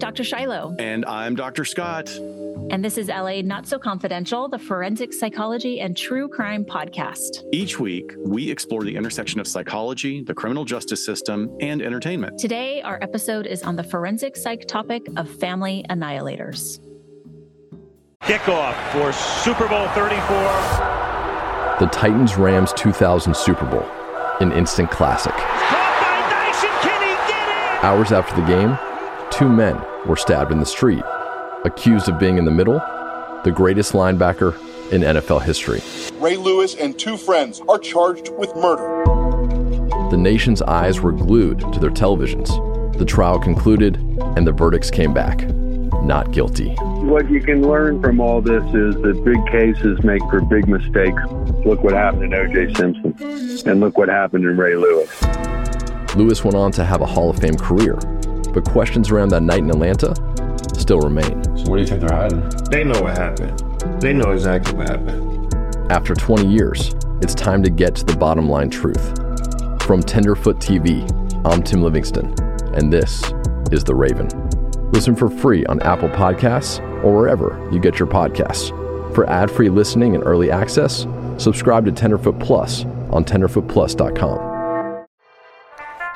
I'm Dr. Shiloh. And I'm Dr. Scott. And this is LA Not So Confidential, the forensic psychology and true crime podcast. Each week, we explore the intersection of psychology, the criminal justice system, and entertainment. Today, our episode is on the forensic psych topic of family annihilators. Kickoff for Super Bowl 34. The Titans Rams 2000 Super Bowl, an instant classic. Hours after the game, two men were stabbed in the street, accused of being in the middle, the greatest linebacker in NFL history. Ray Lewis and two friends are charged with murder. The nation's eyes were glued to their televisions. The trial concluded, and the verdicts came back not guilty. What you can learn from all this is that big cases make for big mistakes. Look what happened in O.J. Simpson, and look what happened in Ray Lewis. Lewis went on to have a Hall of Fame career, but questions around that night in Atlanta still remain. So, what do you think they're hiding? They know what happened. They know exactly what happened. After 20 years, it's time to get to the bottom line truth. From Tenderfoot TV, I'm Tim Livingston, and this is The Raven. Listen for free on Apple Podcasts or wherever you get your podcasts. For ad free listening and early access, subscribe to Tenderfoot Plus on tenderfootplus.com.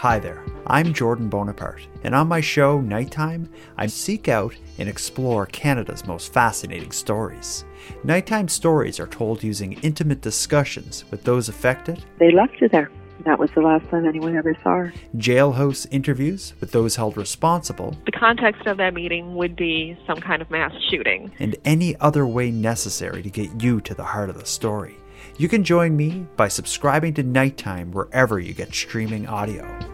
Hi there, I'm Jordan Bonaparte, and on my show, Nighttime, I seek out and explore Canada's most fascinating stories. Nighttime stories are told using intimate discussions with those affected. They left you there. That was the last time anyone ever saw her. Jailhouse interviews with those held responsible. The context of that meeting would be some kind of mass shooting. And any other way necessary to get you to the heart of the story. You can join me by subscribing to Nighttime wherever you get streaming audio.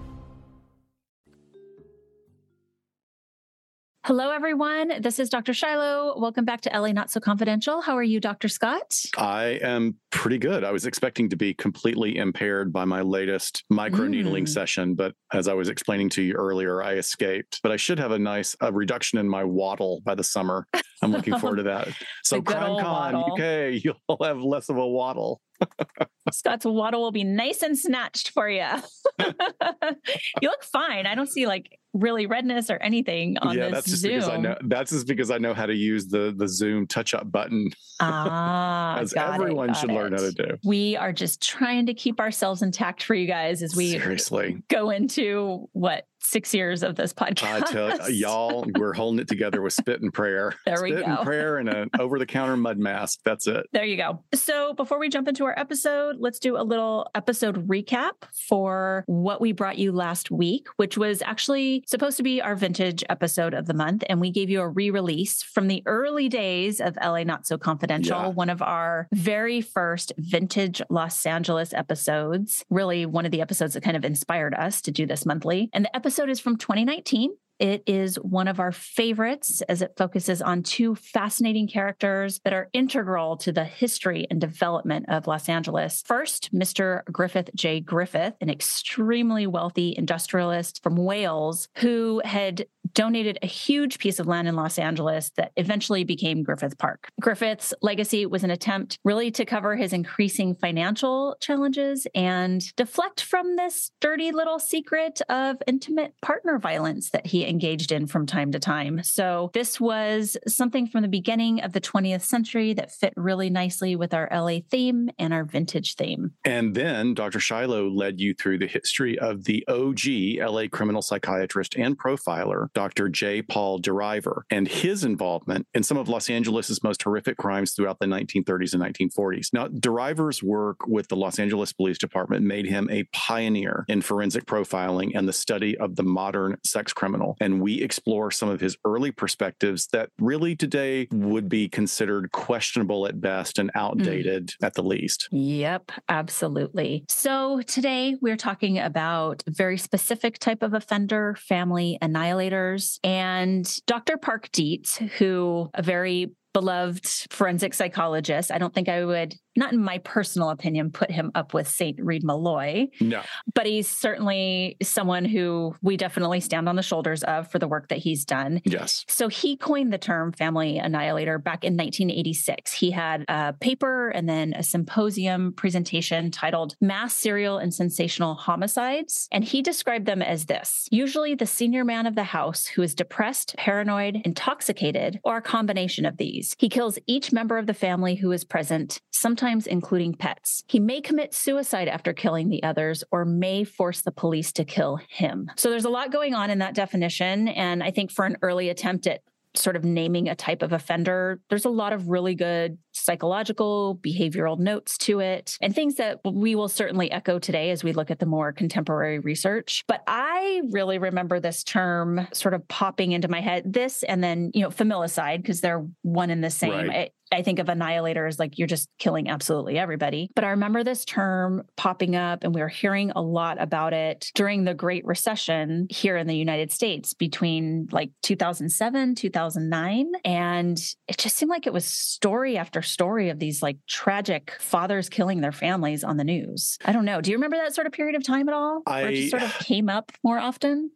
Hello, everyone. This is Dr. Shiloh. Welcome back to LA Not So Confidential. How are you, Dr. Scott? I am pretty good. I was expecting to be completely impaired by my latest microneedling mm. session, but as I was explaining to you earlier, I escaped. But I should have a nice a reduction in my waddle by the summer. I'm looking forward to that. So, CrimeCon UK, you'll have less of a waddle. Scott's waddle will be nice and snatched for you. you look fine. I don't see like really redness or anything on yeah, this that's just Zoom. because I know that's just because I know how to use the the Zoom touch up button. Ah, as everyone it, should it. Learn how to do. We are just trying to keep ourselves intact for you guys as we seriously go into what six years of this podcast. I tell uh, y'all, we're holding it together with spit and prayer. There spit we go. and prayer and an over the counter mud mask. That's it. There you go. So before we jump into our episode, let's do a little episode recap for what we brought you last week, which was actually supposed to be our vintage episode of the month. And we gave you a re release from the early days of LA Not So Confidential, yeah. one of our very first vintage Los Angeles episodes. Really, one of the episodes that kind of inspired us to do this monthly. And the episode episode is from 2019. It is one of our favorites as it focuses on two fascinating characters that are integral to the history and development of Los Angeles. First, Mr. Griffith J. Griffith, an extremely wealthy industrialist from Wales who had donated a huge piece of land in Los Angeles that eventually became Griffith Park. Griffith's legacy was an attempt really to cover his increasing financial challenges and deflect from this dirty little secret of intimate partner violence that he engaged in from time to time. So, this was something from the beginning of the 20th century that fit really nicely with our LA theme and our vintage theme. And then Dr. Shiloh led you through the history of the OG LA criminal psychiatrist and profiler, Dr. J. Paul DeRiver, and his involvement in some of Los Angeles's most horrific crimes throughout the 1930s and 1940s. Now, DeRiver's work with the Los Angeles Police Department made him a pioneer in forensic profiling and the study of the modern sex criminal. And we explore some of his early perspectives that really today would be considered questionable at best and outdated mm. at the least. Yep, absolutely. So today we're talking about a very specific type of offender, family annihilator And Dr. Park Dietz, who a very beloved forensic psychologist. I don't think I would, not in my personal opinion, put him up with St. Reid Meloy. No. But he's certainly someone who we definitely stand on the shoulders of for the work that he's done. Yes. So he coined the term family annihilator back in 1986. He had a paper and then a symposium presentation titled Mass Serial and Sensational Homicides. And he described them as this usually the senior man of the house who is depressed, paranoid, intoxicated, or a combination of these. He kills each member of the family who is present, sometimes including pets. He may commit suicide after killing the others or may force the police to kill him. So there's a lot going on in that definition. And I think for an early attempt at sort of naming a type of offender, there's a lot of really good psychological, behavioral notes to it, and things that we will certainly echo today as we look at the more contemporary research. But I really remember this term sort of popping into my head. This and then, you know, familicide, because they're one and the same. Right. I think of annihilator as like you're just killing absolutely everybody. But I remember this term popping up, and we were hearing a lot about it during the Great Recession here in the United States between like 2007, 2009. And it just seemed like it was story after story of these like tragic fathers killing their families on the news. I don't know. Do you remember that sort of period of time at all? Where it just sort of came up more often?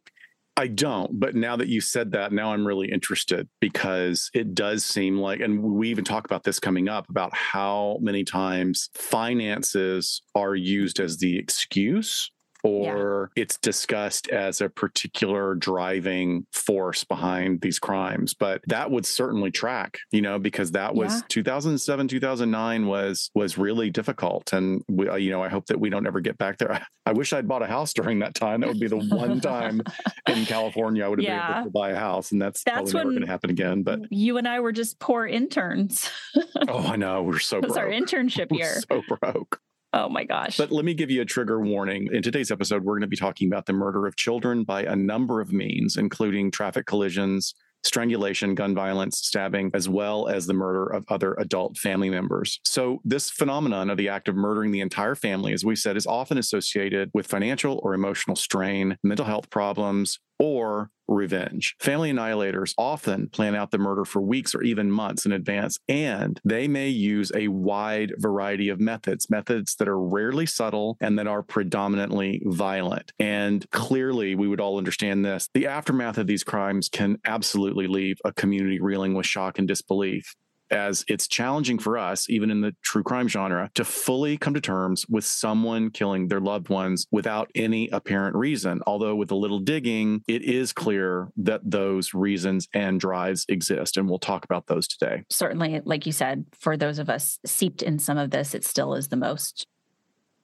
I don't, but now that you said that, now I'm really interested because it does seem like, and we even talk about this coming up about how many times finances are used as the excuse or it's discussed as a particular driving force behind these crimes. But that would certainly track, you know, because that was Yeah. 2007, 2009 was was really difficult, and we, uh, you know, I hope that we don't ever get back there. I, I wish I'd bought a house during that time. That would be the one time in California I would have been able to buy a house, and that's, That's probably never when- going to happen again. But You and I were just poor interns. oh, I know we're so it was broke. our internship We're year. so broke. Oh my gosh. But let me give you a trigger warning. In today's episode, we're going to be talking about the murder of children by a number of means, including traffic collisions, strangulation, gun violence, stabbing, as well as the murder of other adult family members. So, this phenomenon of the act of murdering the entire family, as we said, is often associated with financial or emotional strain, mental health problems, or revenge. Family annihilators often plan out the murder for weeks or even months in advance, and they may use a wide variety of methods, methods that are rarely subtle and that are predominantly violent. And clearly, we would all understand this. The aftermath of these crimes can absolutely leave a community reeling with shock and disbelief as it's challenging for us, even in the true crime genre, to fully come to terms with someone killing their loved ones without any apparent reason. Although, with a little digging, it is clear that those reasons and drives exist. And we'll talk about those today. certainly, like you said, for those of us seeped in some of this, it still is the most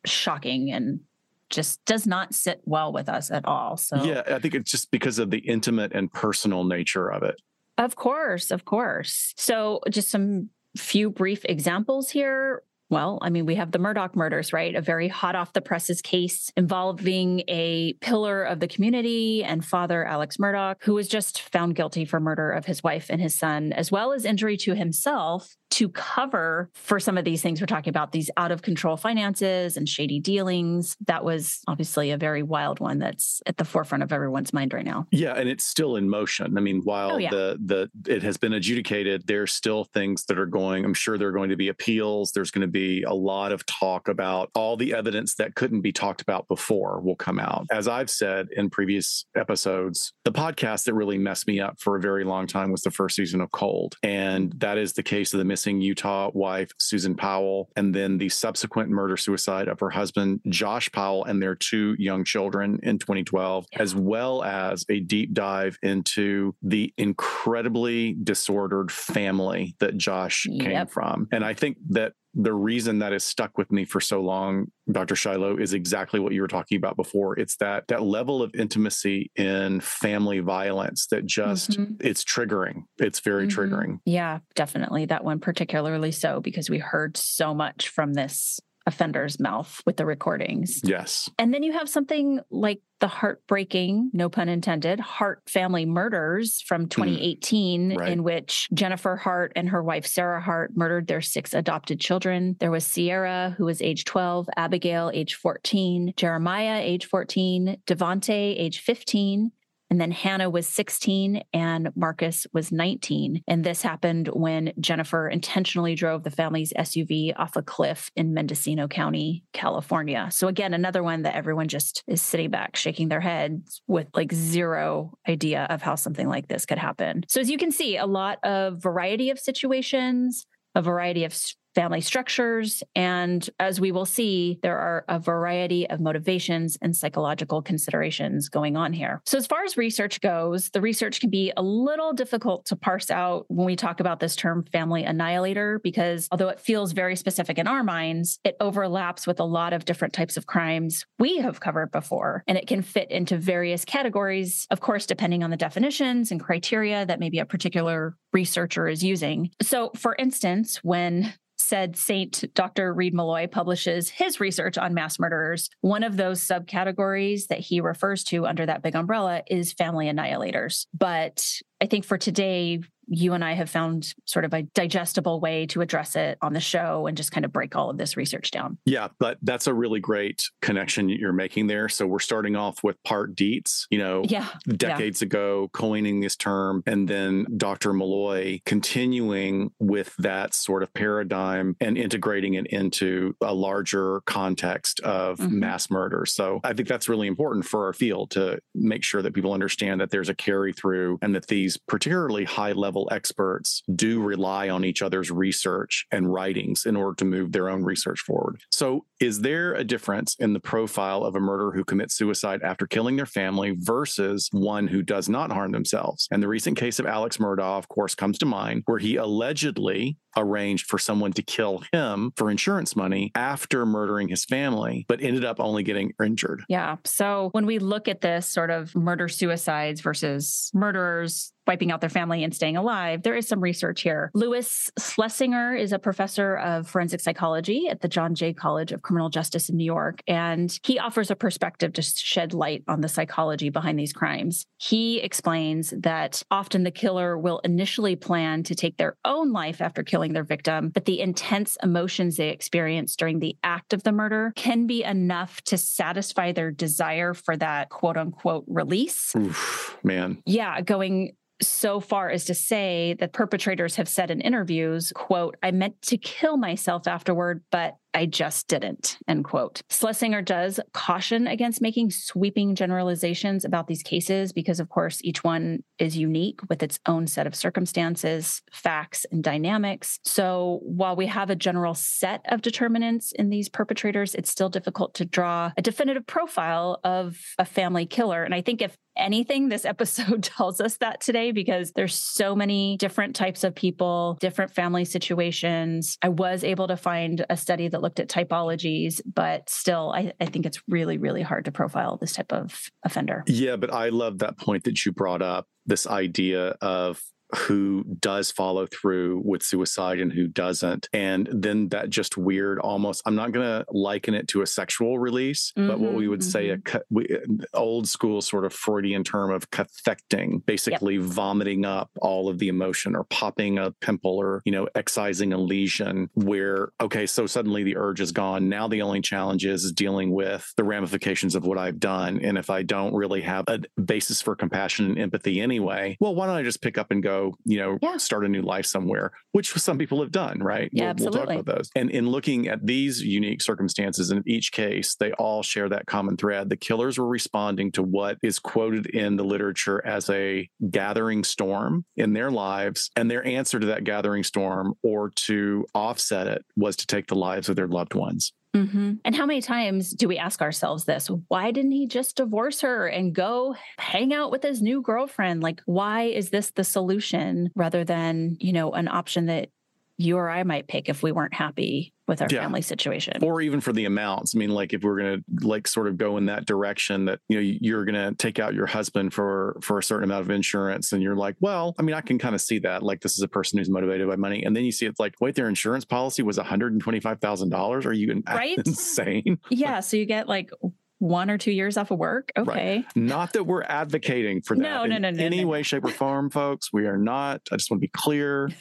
shocking and just does not sit well with us at all. So, Yeah, I think it's just because of the intimate and personal nature of it. Of course, of course. So, just some few brief examples here. Well, I mean, we have the Murdaugh murders, right? A very hot off the presses case involving a pillar of the community and father Alex Murdaugh, who was just found guilty for murder of his wife and his son, as well as injury to himself to cover for some of these things we're talking about, these out of control finances and shady dealings. That was obviously a very wild one that's at the forefront of everyone's mind right now. Yeah, and it's still in motion. I mean, while Oh, yeah. the the it has been adjudicated, there's still things that are going. I'm sure there are going to be appeals. There's going to be a lot of talk about all the evidence that couldn't be talked about before will come out. As I've said in previous episodes, the podcast that really messed me up for a very long time was the first season of Cold, and that is the case of the missing Utah wife Susan Powell, and then the subsequent murder suicide of her husband Josh Powell and their two young children in 2012, as well as a deep dive into the incredibly disordered family that Josh came from. And I think that the reason that has stuck with me for so long, Dr. Shiloh, is exactly what you were talking about before. It's that that level of intimacy in family violence that just Mhm. it's triggering. It's very Mhm. triggering. Yeah, definitely. That one particularly so because we heard so much from this offender's mouth with the recordings. Yes. And then you have something like the heartbreaking, no pun intended, Hart family murders from mm, 2018, right. in which Jennifer Hart and her wife Sarah Hart murdered their six adopted children. There was Sierra, who was age 12, Abigail, age 14, Jeremiah, age 14, Devonte, age 15, And then Hannah was 16 and Marcus was 19. And this happened when Jennifer intentionally drove the family's SUV off a cliff in Mendocino County, California. So, again, another one that everyone just is sitting back, shaking their heads with like zero idea of how something like this could happen. So, as you can see, a lot of variety of situations, a variety of family structures. And as we will see, there are a variety of motivations and psychological considerations going on here. So, as far as research goes, the research can be a little difficult to parse out when we talk about this term family annihilator, because although it feels very specific in our minds, it overlaps with a lot of different types of crimes we have covered before. And it can fit into various categories, of course, depending on the definitions and criteria that maybe a particular researcher is using. So, for instance, when said Saint Dr. Reid Meloy publishes his research on mass murderers, one of those subcategories that he refers to under that big umbrella is family annihilators. But I think for today, you and I have found sort of a digestible way to address it on the show and just kind of break all of this research down. Yeah, but that's a really great connection you're making there. So we're starting off with Park Dietz, you know, yeah, decades yeah. ago, coining this term, and then Dr. Meloy continuing with that sort of paradigm and integrating it into a larger context of mm-hmm. mass murder. So I think that's really important for our field to make sure that people understand that there's a carry through and that these particularly high level level experts do rely on each other's research and writings in order to move their own research forward. So, is there a difference in the profile of a murderer who commits suicide after killing their family versus one who does not harm themselves? And the recent case of Alex Murdaugh, of course, comes to mind, where he allegedly arranged for someone to kill him for insurance money after murdering his family, but ended up only getting injured. Yeah. So when we look at this sort of murder suicides versus murderers wiping out their family and staying alive, there is some research here. Louis Schlesinger is a professor of forensic psychology at the John Jay College of Criminal Justice in New York, and he offers a perspective to shed light on the psychology behind these crimes. He explains that often the killer will initially plan to take their own life after killing their victim, but the intense emotions they experience during the act of the murder can be enough to satisfy their desire for that quote unquote release. Oof, man. Yeah, going so far as to say that perpetrators have said in interviews, quote, I meant to kill myself afterward, but I just didn't, end quote. Schlesinger does caution against making sweeping generalizations about these cases because, of course, each one is unique with its own set of circumstances, facts, and dynamics. So while we have a general set of determinants in these perpetrators, it's still difficult to draw a definitive profile of a family killer. And I think if anything, this episode tells us that today because there's so many different types of people, different family situations. I was able to find a study that looked at typologies, but still, I, I think it's really, really hard to profile this type of offender. Yeah, but I love that point that you brought up this idea of who does follow through with suicide and who doesn't. And then that just weird, almost, I'm not going to liken it to a sexual release, mm-hmm, but what we would mm-hmm. say a mm-hmm. old school sort of Freudian term of cathecting, basically yep. vomiting up all of the emotion or popping a pimple or, you know, excising a lesion where, okay, so suddenly the urge is gone. Now the only challenge is dealing with the ramifications of what I've done. And if I don't really have a basis for compassion and empathy anyway, well, why don't I just pick up and go you know, yeah. start a new life somewhere, which some people have done, right? Yeah, we'll, absolutely. we'll talk about those. And in looking at these unique circumstances in each case, they all share that common thread. The killers were responding to what is quoted in the literature as a gathering storm in their lives. And their answer to that gathering storm or to offset it was to take the lives of their loved ones. Mm-hmm. And how many times do we ask ourselves this? Why didn't he just divorce her and go hang out with his new girlfriend? Like, why is this the solution rather than, you know, an option that you or I might pick if we weren't happy with our yeah. family situation. Or even for the amounts. I mean, like if we're going to like sort of go in that direction that, you know, you're going to take out your husband for for a certain amount of insurance and you're like, well, I mean, I can kind of see that like this is a person who's motivated by money. And then you see it's like, wait, their insurance policy was $125,000. Are you right? insane? Yeah, so you get like one or two years off of work. Okay. Right. Not that we're advocating for that no, no, no, no, any no. way, shape, or form, folks. We are not. I just want to be clear.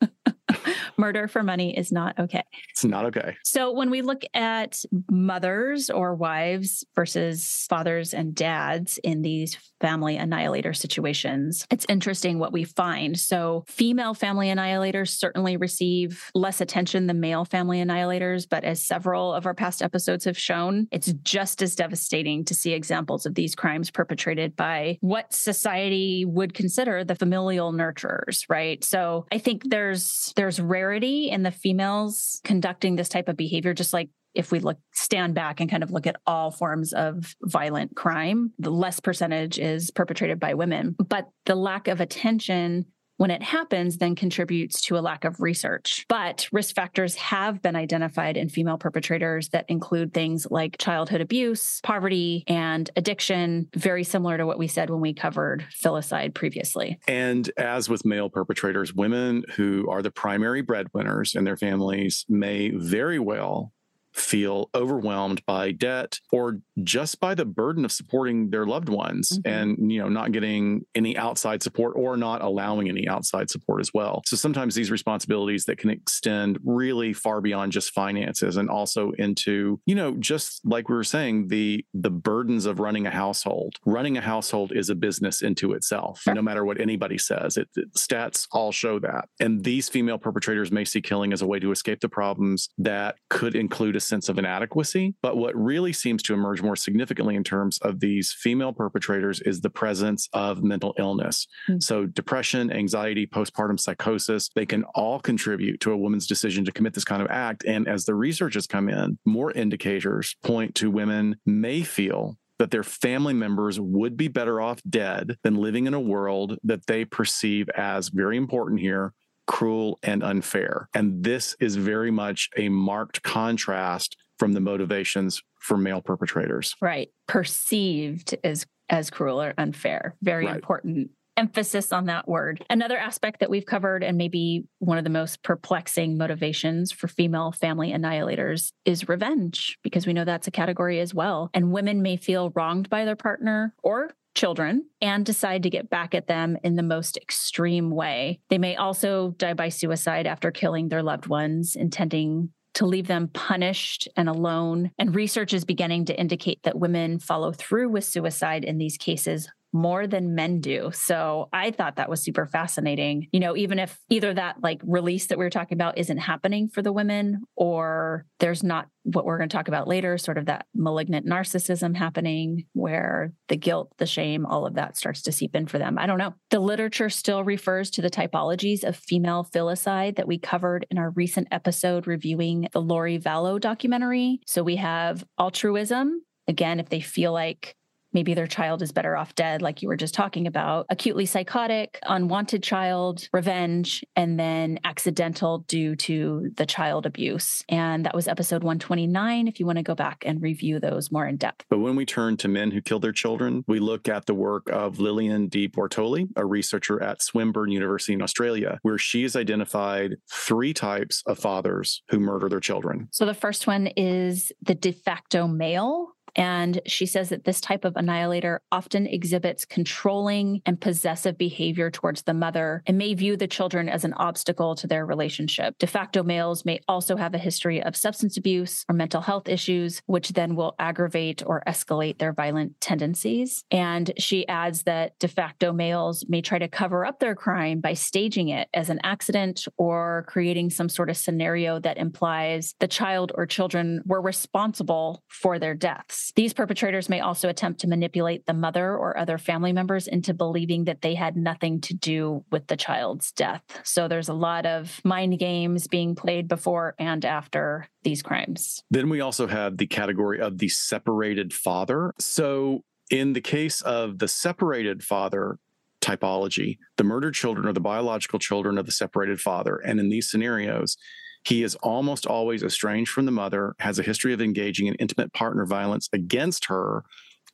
Murder for money is not okay. It's not okay. So when we look at mothers or wives versus fathers and dads in these family annihilator situations, it's interesting what we find. So female family annihilators certainly receive less attention than male family annihilators, but as several of our past episodes have shown, it's just as devastating to see examples of these crimes perpetrated by what society would consider the familial nurturers, right? So I think there's there's rarity in the females conducting this type of behavior just like if we look stand back and kind of look at all forms of violent crime the less percentage is perpetrated by women but the lack of attention when it happens then contributes to a lack of research. But risk factors have been identified in female perpetrators that include things like childhood abuse, poverty, and addiction, very similar to what we said when we covered filicide previously. And as with male perpetrators, women who are the primary breadwinners in their families may very well feel overwhelmed by debt or just by the burden of supporting their loved ones mm-hmm. and you know not getting any outside support or not allowing any outside support as well. So sometimes these responsibilities that can extend really far beyond just finances and also into you know just like we were saying the the burdens of running a household. Running a household is a business into itself no matter what anybody says. It, it stats all show that. And these female perpetrators may see killing as a way to escape the problems that could include a sense of inadequacy but what really seems to emerge more more significantly in terms of these female perpetrators is the presence of mental illness. Mm-hmm. So, depression, anxiety, postpartum psychosis, they can all contribute to a woman's decision to commit this kind of act. And as the research has come in, more indicators point to women may feel that their family members would be better off dead than living in a world that they perceive as very important here cruel and unfair. And this is very much a marked contrast from the motivations for male perpetrators. Right. Perceived as as cruel or unfair. Very right. important emphasis on that word. Another aspect that we've covered, and maybe one of the most perplexing motivations for female family annihilators, is revenge, because we know that's a category as well. And women may feel wronged by their partner or children and decide to get back at them in the most extreme way. They may also die by suicide after killing their loved ones, intending to leave them punished and alone. And research is beginning to indicate that women follow through with suicide in these cases more than men do. So I thought that was super fascinating. You know, even if either that like release that we were talking about isn't happening for the women, or there's not what we're going to talk about later, sort of that malignant narcissism happening where the guilt, the shame, all of that starts to seep in for them. I don't know. The literature still refers to the typologies of female filicide that we covered in our recent episode reviewing the Lori Vallow documentary. So we have altruism. Again, if they feel like maybe their child is better off dead, like you were just talking about, acutely psychotic, unwanted child, revenge, and then accidental due to the child abuse. And that was episode 129 if you want to go back and review those more in depth. But when we turn to men who kill their children, we look at the work of Lillian De Bortoli, a researcher at Swinburne University in Australia, where she has identified three types of fathers who murder their children. So the first one is the de facto male, and she says that this type of annihilator often exhibits controlling and possessive behavior towards the mother and may view the children as an obstacle to their relationship. De facto males may also have a history of substance abuse or mental health issues, which then will aggravate or escalate their violent tendencies. And she adds that de facto males may try to cover up their crime by staging it as an accident or creating some sort of scenario that implies the child or children were responsible for their deaths. These perpetrators may also attempt to manipulate the mother or other family members into believing that they had nothing to do with the child's death. So there's a lot of mind games being played before and after these crimes. Then we also have the category of the separated father. So in the case of the separated father, typology, the murdered children are the biological children of the separated father. And in these scenarios, he is almost always estranged from the mother, has a history of engaging in intimate partner violence against her,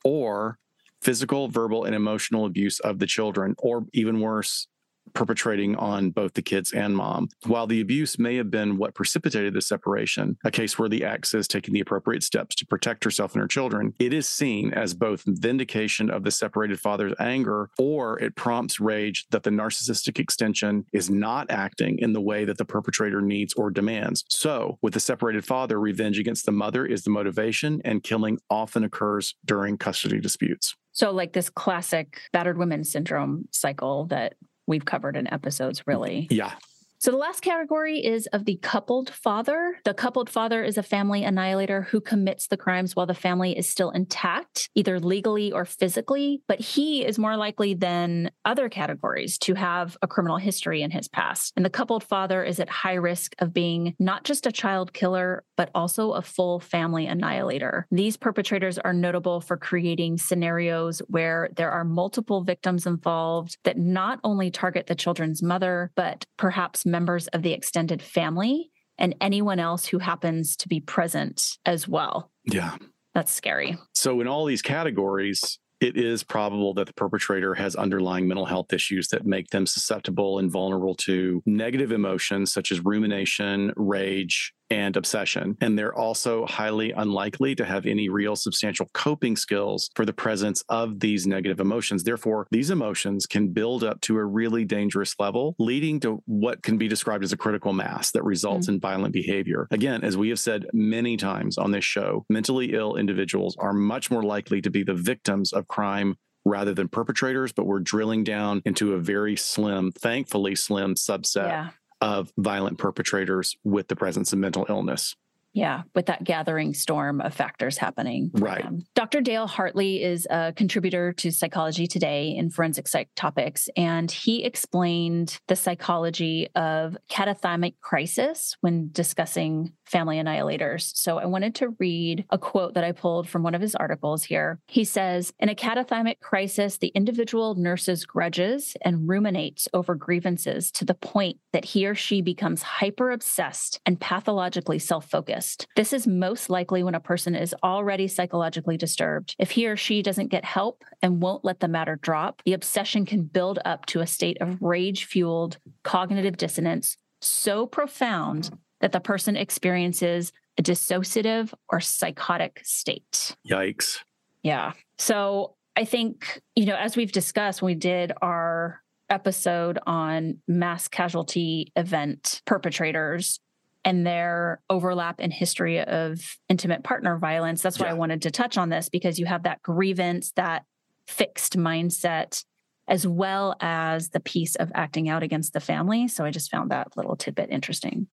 or physical, verbal, and emotional abuse of the children, or even worse, perpetrating on both the kids and mom. While the abuse may have been what precipitated the separation, a case where the ex is taking the appropriate steps to protect herself and her children, it is seen as both vindication of the separated father's anger or it prompts rage that the narcissistic extension is not acting in the way that the perpetrator needs or demands. So, with the separated father, revenge against the mother is the motivation, and killing often occurs during custody disputes. So, like this classic battered women syndrome cycle that we've covered in episodes, really. Yeah. So the last category is of the coupled father. The coupled father is a family annihilator who commits the crimes while the family is still intact, either legally or physically, but he is more likely than other categories to have a criminal history in his past. And the coupled father is at high risk of being not just a child killer, but also a full family annihilator. These perpetrators are notable for creating scenarios where there are multiple victims involved that not only target the children's mother, but perhaps members of the extended family and anyone else who happens to be present as well. Yeah. That's scary. So, in all these categories, it is probable that the perpetrator has underlying mental health issues that make them susceptible and vulnerable to negative emotions such as rumination, rage, and obsession. And they're also highly unlikely to have any real substantial coping skills for the presence of these negative emotions. Therefore, these emotions can build up to a really dangerous level, leading to what can be described as a critical mass that results mm-hmm. in violent behavior. Again, as we have said many times on this show, mentally ill individuals are much more likely to be the victims of crime rather than perpetrators, but we're drilling down into a very slim, thankfully slim subset yeah of violent perpetrators with the presence of mental illness. Yeah, with that gathering storm of factors happening. Right. Dr. Dale Hartley is a contributor to Psychology Today in forensic psych topics, and he explained the psychology of catathymic crisis when discussing family annihilators. So I wanted to read a quote that I pulled from one of his articles here. He says In a catathymic crisis, the individual nurses grudges and ruminates over grievances to the point that he or she becomes hyper obsessed and pathologically self focused. This is most likely when a person is already psychologically disturbed. If he or she doesn't get help and won't let the matter drop, the obsession can build up to a state of rage fueled cognitive dissonance so profound that the person experiences a dissociative or psychotic state. Yikes. Yeah. So I think, you know, as we've discussed when we did our episode on mass casualty event perpetrators and their overlap in history of intimate partner violence, that's why yeah. I wanted to touch on this because you have that grievance, that fixed mindset as well as the piece of acting out against the family. So I just found that little tidbit interesting.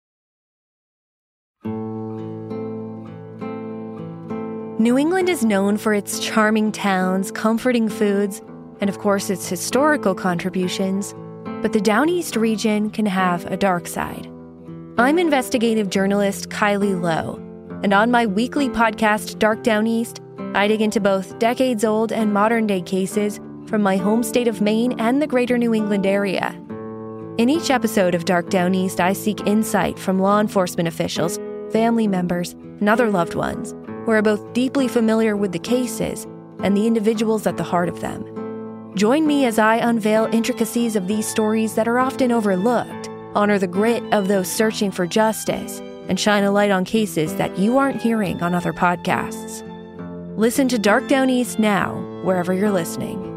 New England is known for its charming towns, comforting foods, and of course its historical contributions, but the Down East region can have a dark side. I'm investigative journalist Kylie Lowe, and on my weekly podcast, Dark Down East, I dig into both decades old and modern day cases from my home state of Maine and the greater New England area. In each episode of Dark Down East, I seek insight from law enforcement officials, family members, and other loved ones who are both deeply familiar with the cases and the individuals at the heart of them. Join me as I unveil intricacies of these stories that are often overlooked, honor the grit of those searching for justice, and shine a light on cases that you aren't hearing on other podcasts. Listen to Dark Down East now, wherever you're listening.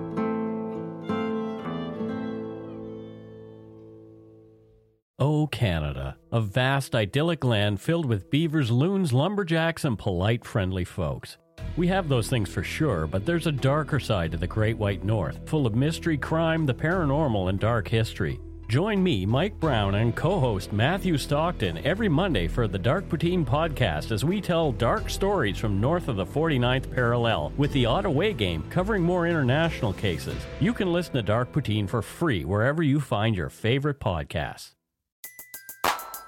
Canada, a vast idyllic land filled with beavers, loons, lumberjacks, and polite, friendly folks. We have those things for sure, but there's a darker side to the Great White North, full of mystery, crime, the paranormal, and dark history. Join me, Mike Brown, and co host Matthew Stockton every Monday for the Dark Poutine podcast as we tell dark stories from north of the 49th parallel with the Ottawa game covering more international cases. You can listen to Dark Poutine for free wherever you find your favorite podcasts.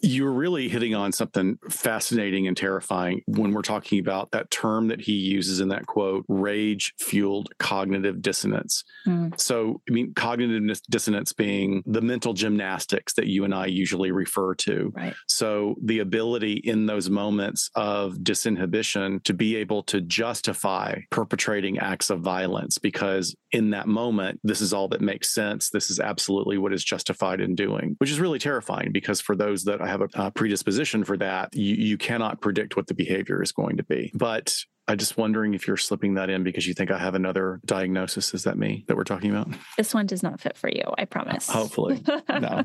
You're really hitting on something fascinating and terrifying when we're talking about that term that he uses in that quote rage fueled cognitive dissonance. Mm. So, I mean, cognitive dissonance being the mental gymnastics that you and I usually refer to. Right. So, the ability in those moments of disinhibition to be able to justify perpetrating acts of violence because in that moment, this is all that makes sense. This is absolutely what is justified in doing, which is really terrifying because for those that have a, a predisposition for that, you, you cannot predict what the behavior is going to be. But I'm just wondering if you're slipping that in because you think I have another diagnosis. Is that me that we're talking about? This one does not fit for you, I promise. Hopefully. no.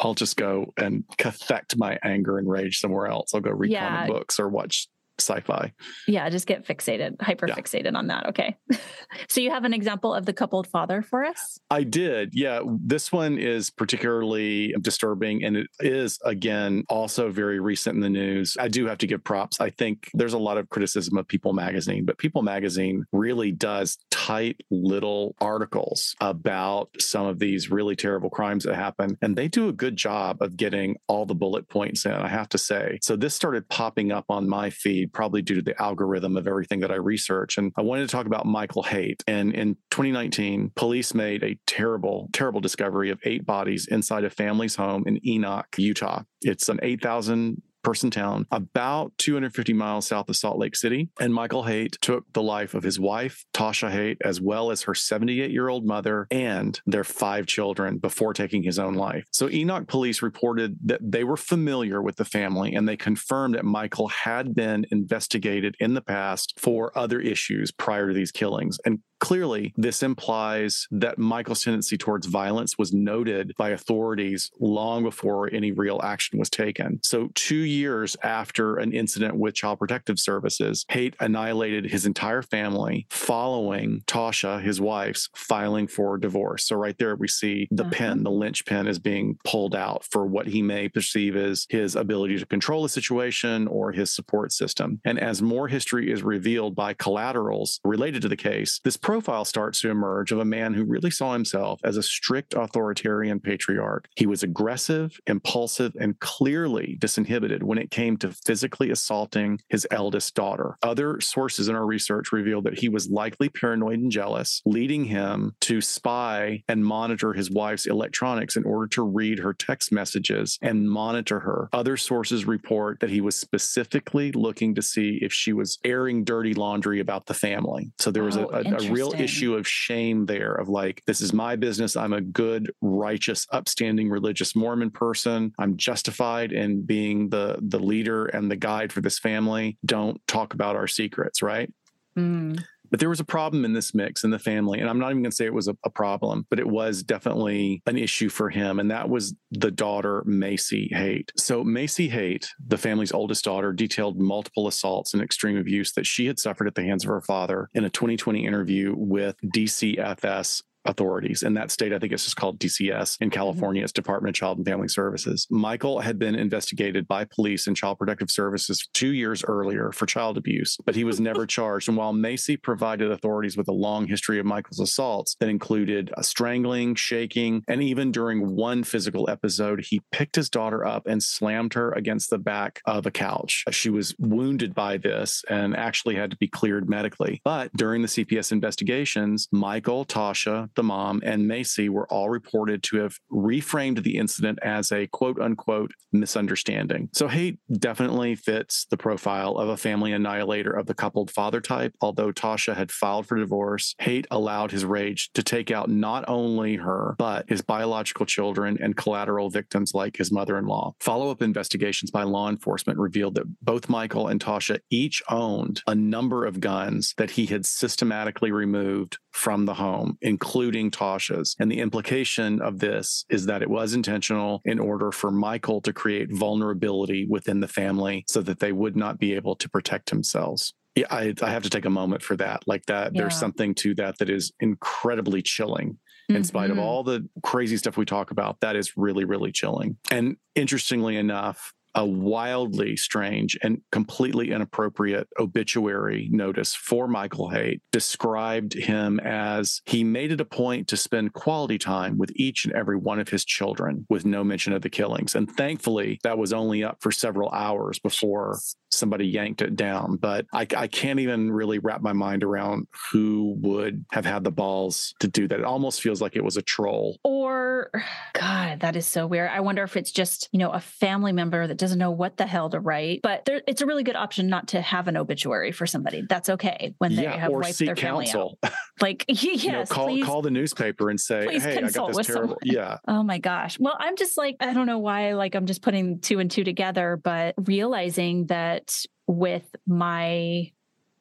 I'll just go and cathect my anger and rage somewhere else. I'll go read yeah. comic books or watch sci-fi. Yeah, just get fixated, hyper fixated yeah. on that. Okay. so you have an example of the coupled father for us? I did. Yeah, this one is particularly disturbing and it is again also very recent in the news. I do have to give props. I think there's a lot of criticism of People magazine, but People magazine really does tight little articles about some of these really terrible crimes that happen and they do a good job of getting all the bullet points in, I have to say. So this started popping up on my feed probably due to the algorithm of everything that I research. And I wanted to talk about Michael Haight. And in 2019, police made a terrible, terrible discovery of eight bodies inside a family's home in Enoch, Utah. It's an 8,000 person town about 250 miles south of Salt Lake City. And Michael Haight took the life of his wife, Tasha Haight, as well as her 78 year old mother and their five children before taking his own life. So Enoch police reported that they were familiar with the family and they confirmed that Michael had been investigated in the past for other issues prior to these killings. And Clearly, this implies that Michael's tendency towards violence was noted by authorities long before any real action was taken. So, two years after an incident with Child Protective Services, Haight annihilated his entire family following Tasha, his wife's, filing for divorce. So, right there, we see the uh-huh. pin, the linchpin is being pulled out for what he may perceive as his ability to control the situation or his support system. And as more history is revealed by collaterals related to the case, this profile starts to emerge of a man who really saw himself as a strict authoritarian patriarch. He was aggressive, impulsive, and clearly disinhibited when it came to physically assaulting his eldest daughter. Other sources in our research revealed that he was likely paranoid and jealous, leading him to spy and monitor his wife's electronics in order to read her text messages and monitor her. Other sources report that he was specifically looking to see if she was airing dirty laundry about the family. So there was oh, a, a, a real issue of shame there of like, this is my business. I'm a good, righteous, upstanding religious Mormon person. I'm justified in being the the leader and the guide for this family. Don't talk about our secrets, right? Mm. But there was a problem in this mix in the family. And I'm not even going to say it was a, a, problem, but it was definitely an issue for him. And that was the daughter, Macy Haight. So, Macy Haight, the family's oldest daughter, detailed multiple assaults and extreme abuse that she had suffered at the hands of her father in a 2020 interview with DCFS authorities. In that state, I think it's just called DCS. In. California, it's Department of Child and Family Services. Michael had been investigated by police and Child Protective Services two years earlier for child abuse, but he was never charged. And while Macy provided authorities with a long history of Michael's assaults that included uh, strangling, shaking, and even during one physical episode, he picked his daughter up and slammed her against the back of a couch. She was wounded by this and actually had to be cleared medically. But during the CPS investigations, Michael, Tasha, the mom, and Macy were all reported to have reframed the incident as a quote unquote misunderstanding. So Haight definitely fits the profile of a family annihilator of the coupled father type. Although Tasha had filed for divorce, Haight allowed his rage to take out not only her, but his biological children and collateral victims like his mother in law. Follow up investigations by law enforcement revealed that both Michael and Tasha each owned a number of guns that he had systematically removed from the home, including Tasha's. And the implication of this is that it was intentional in order for Michael to create vulnerability within the family so that they would not be able to protect themselves. Yeah, I, I have to take a moment for that. Like that, yeah. there's something to that that is incredibly chilling in mm-hmm. spite of mm-hmm. all the crazy stuff we talk about that is really really chilling and interestingly enough a wildly strange and completely inappropriate obituary notice for Michael Haight described him as he made it a point to spend quality time with each and every one of his children with no mention of the killings. And thankfully, that was only up for several hours before somebody yanked it down. But I, I can't even really wrap my mind around who would have had the balls to do that. It almost feels like it was a troll. Or, God, that is so weird. I wonder if it's just, you know, a family member that doesn't know what the hell to write. But there, it's a really good option not to have an obituary for somebody. That's okay when they yeah, have wiped their family counsel. out. Like, yes, you know, call please. call the newspaper and say, "Hey, I got this terrible." someone. Yeah, Oh my gosh. Well, I'm just like, I don't know why, like, I'm just putting two and two together, but realizing that with my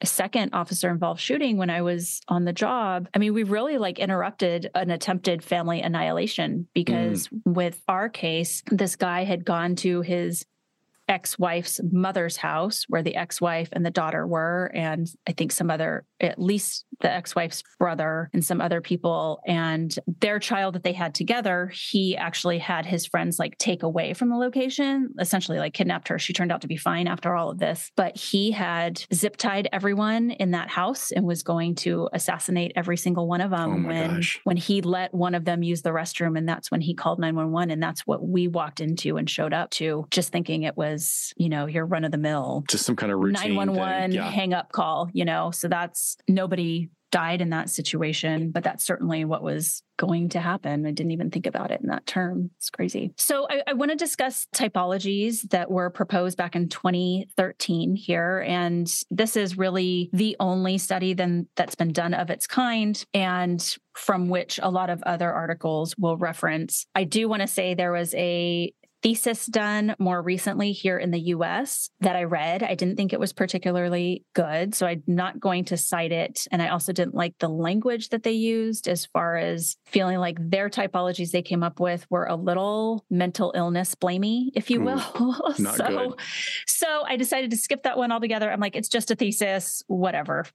second officer involved shooting when I was on the job, I mean, we really like interrupted an attempted family annihilation because mm. with our case, this guy had gone to his ex-wife's mother's house where the ex-wife and the daughter were and i think some other at least the ex-wife's brother and some other people and their child that they had together he actually had his friends like take away from the location essentially like kidnapped her she turned out to be fine after all of this but he had zip tied everyone in that house and was going to assassinate every single one of them Oh when gosh. when he let one of them use the restroom and that's when he called 911 and that's what we walked into and showed up to just thinking it was you know your run of the mill just some kind of routine. 911. Yeah. hang up call you know so that's nobody died in that situation but that's certainly what was going to happen. I didn't even think about it in that term. It's crazy. So i, I want to discuss typologies that were proposed back in 2013 here and this is really the only study then that's been done of its kind and from which a lot of other articles will reference. I do want to say there was a thesis done more recently here in the US that I read. I didn't think it was particularly good. So I'm not going to cite it. And I also didn't like the language that they used as far as feeling like their typologies they came up with were a little mental illness blamey, if you Ooh, will. not so, good. so I decided to skip that one altogether. I'm like, it's just a thesis, whatever.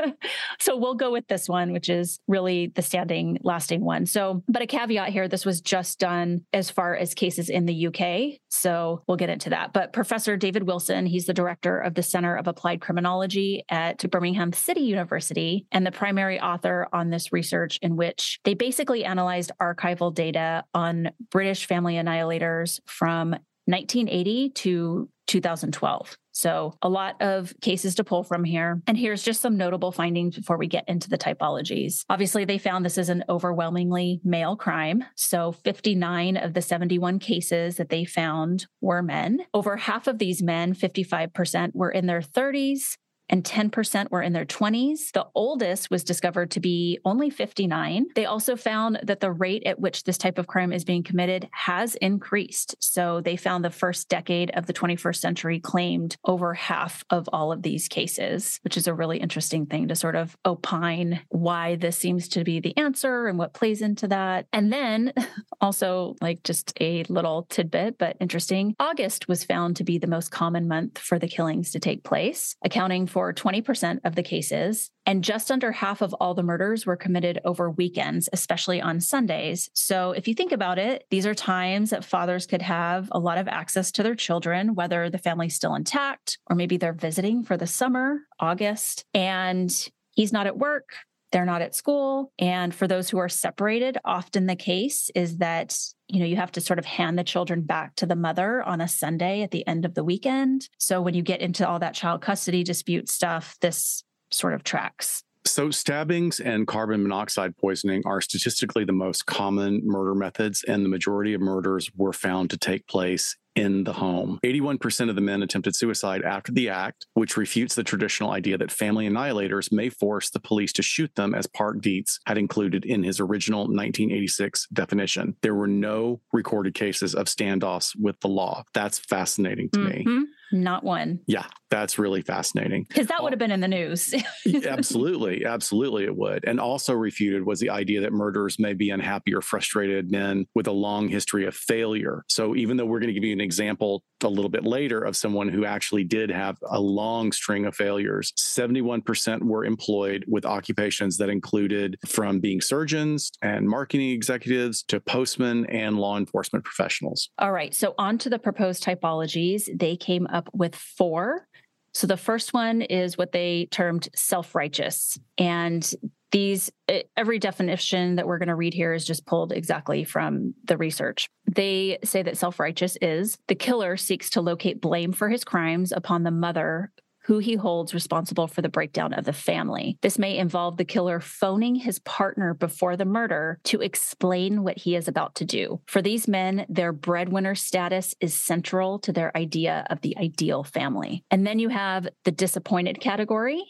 so we'll go with this one, which is really the standing, lasting one. So, but a caveat here this was just done as far as cases in the UK. So we'll get into that. But Professor David Wilson, he's the director of the Center of Applied Criminology at Birmingham City University and the primary author on this research, in which they basically analyzed archival data on British family annihilators from 1980 to 2012. So, a lot of cases to pull from here. And here's just some notable findings before we get into the typologies. Obviously, they found this is an overwhelmingly male crime. So, 59 of the 71 cases that they found were men. Over half of these men, 55%, were in their 30s and 10% were in their 20s. The oldest was discovered to be only 59. They also found that the rate at which this type of crime is being committed has increased. So they found the first decade of the 21st century claimed over half of all of these cases, which is a really interesting thing to sort of opine why this seems to be the answer and what plays into that. And then also, like just a little tidbit, but interesting, August was found to be the most common month for the killings to take place, accounting for 20% of the cases. And just under half of all the murders were committed over weekends, especially on Sundays. So if you think about it, these are times that fathers could have a lot of access to their children, whether the family's still intact or maybe they're visiting for the summer, August, and he's not at work. They're not at school. And for those who are separated, often the case is that you know you have to sort of hand the children back to the mother on a sunday at the end of the weekend so when you get into all that child custody dispute stuff this sort of tracks So, stabbings and carbon monoxide poisoning are statistically the most common murder methods, and the majority of murders were found to take place in the home. 81% of the men attempted suicide after the act, which refutes the traditional idea that family annihilators may force the police to shoot them, as Park Dietz had included in his original 1986 definition. There were no recorded cases of standoffs with the law. That's fascinating to me. Mm-hmm. Not one. Yeah, that's really fascinating. Because that would have been in the news. absolutely. Absolutely, it would. And also refuted was the idea that murderers may be unhappy or frustrated men with a long history of failure. So even though we're going to give you an example a little bit later of someone who actually did have a long string of failures, 71% were employed with occupations that included from being surgeons and marketing executives to postmen and law enforcement professionals. All right. So on to the proposed typologies. They came up with four. So the first one is what they termed self righteous. And these, every definition that we're going to read here is just pulled exactly from the research. They say that self righteous is the killer seeks to locate blame for his crimes upon the mother who he holds responsible for the breakdown of the family. This may involve the killer phoning his partner before the murder to explain what he is about to do. For these men, their breadwinner status is central to their idea of the ideal family. And then you have the disappointed category.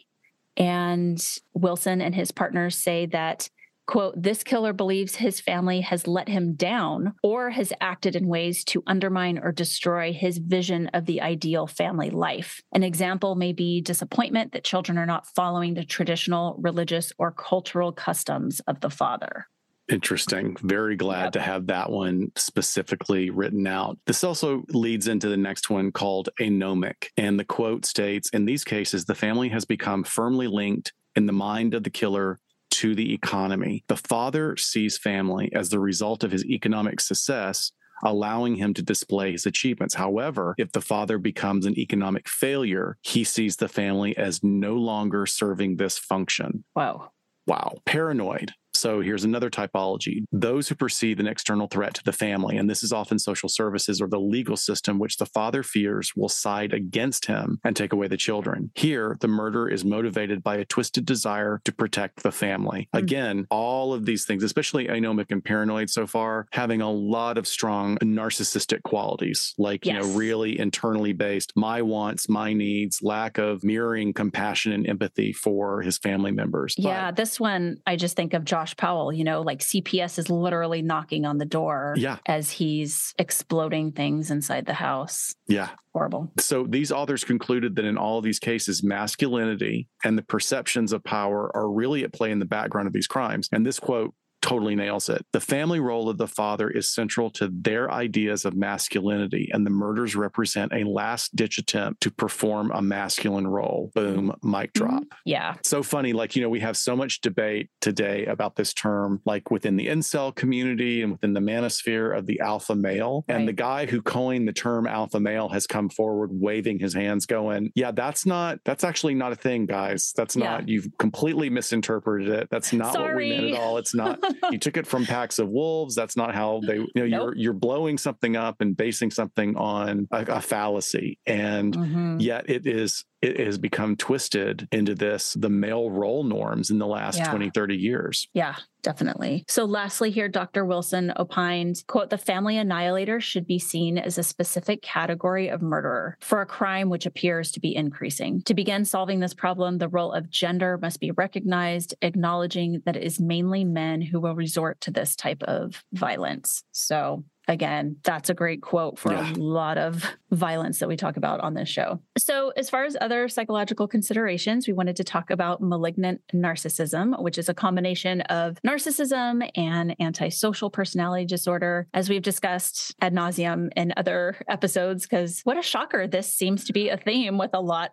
And Wilson and his partners say that quote, this killer believes his family has let him down or has acted in ways to undermine or destroy his vision of the ideal family life. An example may be disappointment that children are not following the traditional religious or cultural customs of the father. Interesting. Very glad yep. to have that one specifically written out. This also leads into the next one called anomic. And the quote states In these cases, the family has become firmly linked in the mind of the killer to the economy. The father sees family as the result of his economic success allowing him to display his achievements. However, if the father becomes an economic failure, he sees the family as no longer serving this function. Wow. Wow. Paranoid. So here's another typology those who perceive an external threat to the family, and this is often social services or the legal system, which the father fears will side against him and take away the children. Here, the murder is motivated by a twisted desire to protect the family. Mm-hmm. Again, all of these things, especially anomic and paranoid so far, having a lot of strong narcissistic qualities, like, yes. you know, really internally based, my wants, my needs, lack of mirroring compassion and empathy for his family members. Yeah, but, this one, I just think of Josh Josh Powell, you know, like CPS is literally knocking on the door yeah. as he's exploding things inside the house. Yeah. Horrible. So these authors concluded that in all of these cases, masculinity and the perceptions of power are really at play in the background of these crimes. And this quote totally nails it. The family role of the father is central to their ideas of masculinity, and the murders represent a last ditch attempt to perform a masculine role. Boom, mic mm-hmm. drop. Yeah. So funny. Like, you know, we have so much debate today about this term, like within the incel community and within the manosphere of the alpha male. Right. And the guy who coined the term alpha male has come forward waving his hands, going, Yeah, that's not, that's actually not a thing, guys. That's not, yeah. you've completely misinterpreted it. That's not Sorry. what we meant at all. It's not. You took it from packs of wolves. That's not how they, you know, nope. you're you're blowing something up and basing something on a, a fallacy, and mm-hmm. yet it is it has become twisted into this the male role norms in the last yeah. 20 30 years. Yeah definitely. So lastly here dr wilson opined quote the family annihilator should be seen as a specific category of murderer for a crime which appears to be increasing. To begin solving this problem the role of gender must be recognized acknowledging that it is mainly men who will resort to this type of violence. So again, that's a great quote for yeah. a lot of violence that we talk about on this show. So, as far as other psychological considerations, we wanted to talk about malignant narcissism, which is a combination of narcissism and antisocial personality disorder, as we've discussed ad nauseum in other episodes, because what a shocker. This seems to be a theme with a lot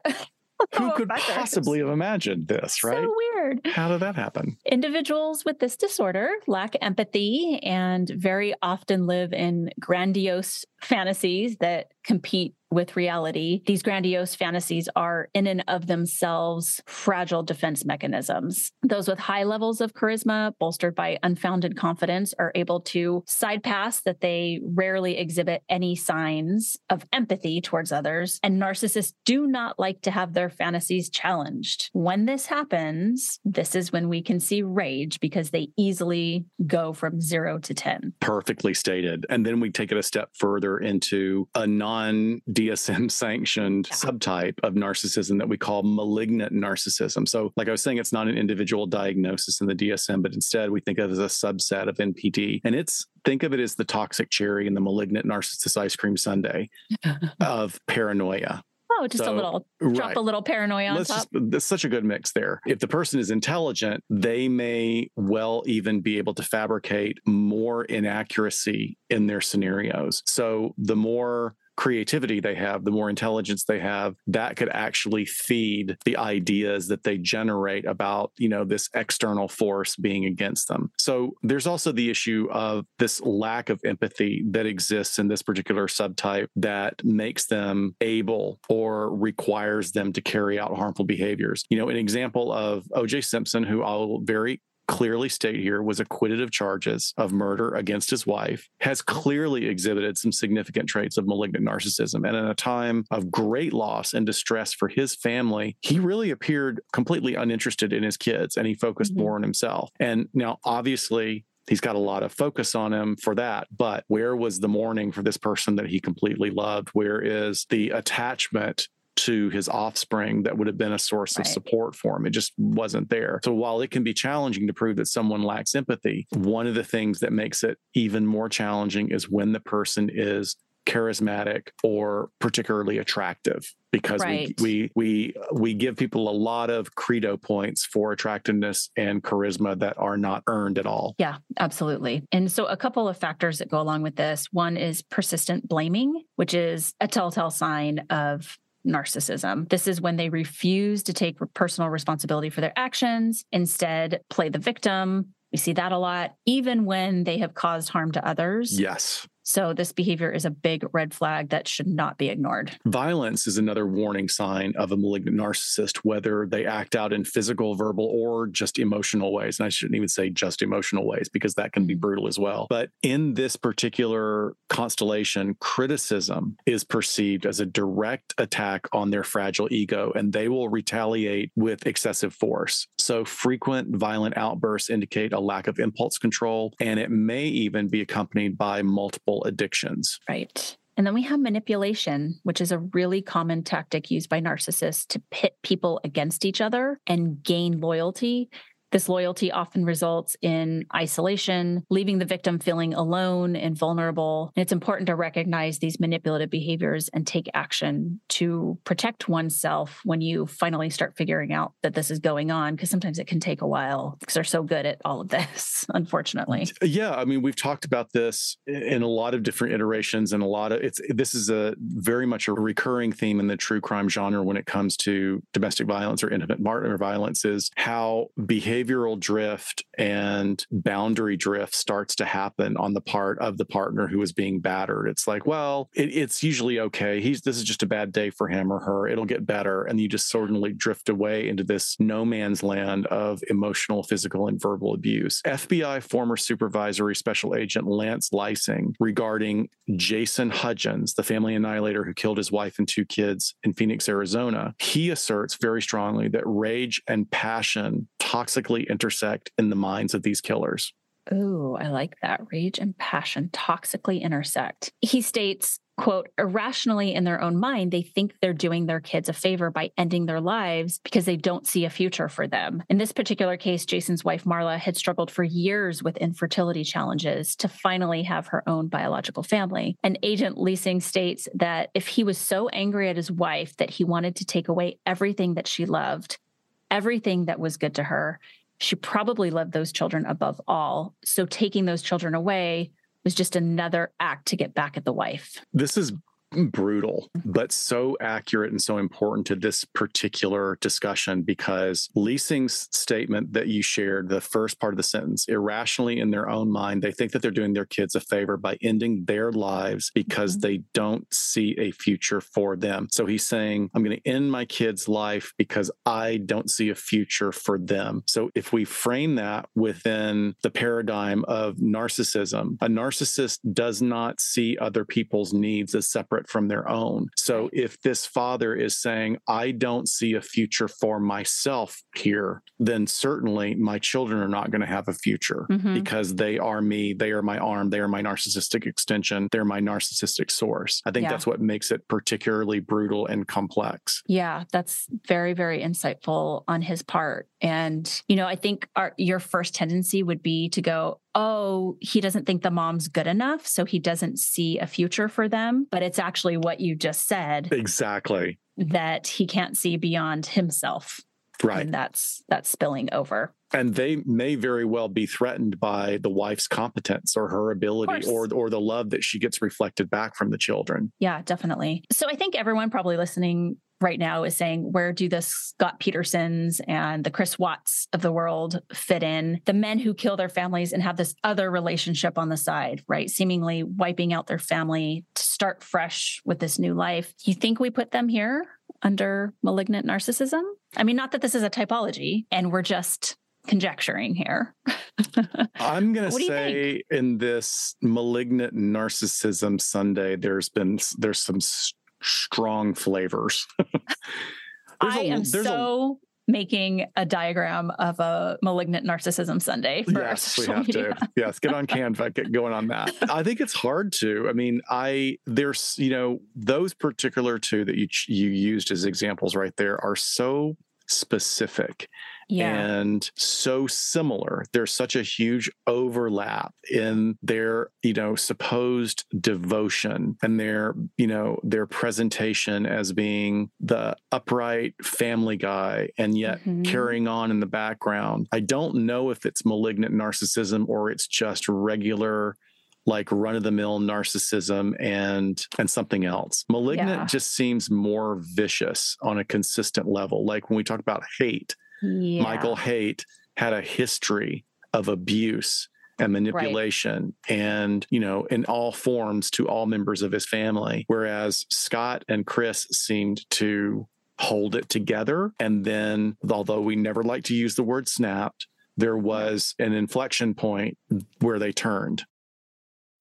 Who oh, could possibly have imagined this, right? So weird. How did that happen? Individuals with this disorder lack empathy and very often live in grandiose fantasies that compete with reality. These grandiose fantasies are, in and of themselves, fragile defense mechanisms. Those with high levels of charisma, bolstered by unfounded confidence, are able to side pass that they rarely exhibit any signs of empathy towards others. And narcissists do not like to have their fantasies challenged. When this happens, this is when we can see rage because they easily go from zero to 10. Perfectly stated. And then we take it a step further into a non DSM sanctioned yeah. subtype of narcissism that we call malignant narcissism. So, like I was saying, it's not an individual diagnosis in the DSM, but instead we think of it as a subset of NPD. And it's think of it as the toxic cherry and the malignant narcissist ice cream sundae of paranoia Oh, just so, a little drop right. a little paranoia on Let's top. Just, there's such a good mix there. If the person is intelligent, they may well even be able to fabricate more inaccuracy in their scenarios. So the more creativity they have, the more intelligence they have, that could actually feed the ideas that they generate about, you know, this external force being against them. So there's also the issue of this lack of empathy that exists in this particular subtype that makes them able or requires them to carry out harmful behaviors. You know, an example of OJ Simpson, who I'll very clearly state here was acquitted of charges of murder against his wife, has clearly exhibited some significant traits of malignant narcissism. And in a time of great loss and distress for his family, he really appeared completely uninterested in his kids and he focused mm-hmm. more on himself. And now, obviously, he's got a lot of focus on him for that. But where was the mourning for this person that he completely loved? Where is the attachment to his offspring that would have been a source right. of support for him. It just wasn't there. So while it can be challenging to prove that someone lacks empathy, one of the things that makes it even more challenging is when the person is charismatic or particularly attractive because right. we, we we we give people a lot of credo points for attractiveness and charisma that are not earned at all. Yeah, absolutely. And so a couple of factors that go along with this. One is persistent blaming, which is a telltale sign of narcissism. This is when they refuse to take personal responsibility for their actions, instead, play the victim. We see that a lot, even when they have caused harm to others. Yes. So, this behavior is a big red flag that should not be ignored. Violence is another warning sign of a malignant narcissist, whether they act out in physical, verbal, or just emotional ways. And I shouldn't even say just emotional ways because that can be mm-hmm. brutal as well. But in this particular constellation, criticism is perceived as a direct attack on their fragile ego, and they will retaliate with excessive force. So, frequent violent outbursts indicate a lack of impulse control, and it may even be accompanied by multiple addictions. Right. And then we have manipulation, which is a really common tactic used by narcissists to pit people against each other and gain loyalty this loyalty often results in isolation, leaving the victim feeling alone and vulnerable. And it's important to recognize these manipulative behaviors and take action to protect oneself when you finally start figuring out that this is going on, because sometimes it can take a while because they're so good at all of this, unfortunately. Yeah. I mean, we've talked about this in a lot of different iterations and a lot of it's, this is a very much a recurring theme in the true crime genre when it comes to domestic violence or intimate partner violence is how behavior behavioral drift and boundary drift starts to happen on the part of the partner who is being battered. It's like, well, it, it's usually okay. He's this is just a bad day for him or her. It'll get better, and you just suddenly drift away into this no man's land of emotional, physical, and verbal abuse. FBI former supervisory special agent Lance Leising regarding Jason Hudgens, the family annihilator who killed his wife and two kids in Phoenix, Arizona. He asserts very strongly that rage and passion toxic intersect in the minds of these killers. Ooh, I like that. Rage and passion toxically intersect. He states, quote, irrationally in their own mind, they think they're doing their kids a favor by ending their lives because they don't see a future for them. In this particular case, Jason's wife, Marla, had struggled for years with infertility challenges to finally have her own biological family. And Agent Leising states that if he was so angry at his wife that he wanted to take away everything that she loved, everything that was good to her, she probably loved those children above all. So taking those children away was just another act to get back at the wife. This is brutal, but so accurate and so important to this particular discussion because Leising's statement that you shared, the first part of the sentence, irrationally in their own mind, they think that they're doing their kids a favor by ending their lives because mm-hmm. they don't see a future for them. So he's saying, I'm going to end my kid's life because I don't see a future for them. So if we frame that within the paradigm of narcissism, a narcissist does not see other people's needs as separate separate from their own. So if this father is saying, I don't see a future for myself here, then certainly my children are not going to have a future mm-hmm. because they are me. They are my arm. They are my narcissistic extension. They're my narcissistic source. I think yeah. that's what makes it particularly brutal and complex. Yeah, that's very, very insightful on his part. And, you know, I think our, your first tendency would be to go, oh, he doesn't think the mom's good enough. So he doesn't see a future for them. But it's actually what you just said Exactly. that he can't see beyond himself. Right. And that's that's spilling over. and they may very well be threatened by the wife's competence or her ability or or the love that she gets reflected back from the children. Yeah, definitely. So I think everyone probably listening right now is saying, where do the Scott Petersons and the Chris Watts of the world fit in? The men who kill their families and have this other relationship on the side, right? Seemingly wiping out their family to start fresh with this new life. You think we put them here under malignant narcissism? I mean, not that this is a typology and we're just conjecturing here. I'm going to say in this malignant narcissism Sunday, there's been there's some s- strong flavors. I a- am there's a- so making a diagram of a malignant narcissism Sunday yes, we have media. to. Yes, get on Canva, get going on that. I think it's hard to. I mean, I there's you know those particular two that you you used as examples right there are so specific Yeah. and so similar. There's such a huge overlap in their, you know, supposed devotion and their, you know, their presentation as being the upright family guy and yet Mhm. carrying on in the background. I don't know if it's malignant narcissism or it's just regular like run of the mill narcissism and and something else. Malignant Yeah. just seems more vicious on a consistent level. Like when we talk about Haight, Yeah. Michael Haight had a history of abuse and manipulation and you know in all forms to all members of his family whereas Scott and Chris seemed to hold it together and then although we never like to use the word snapped there was an inflection point where they turned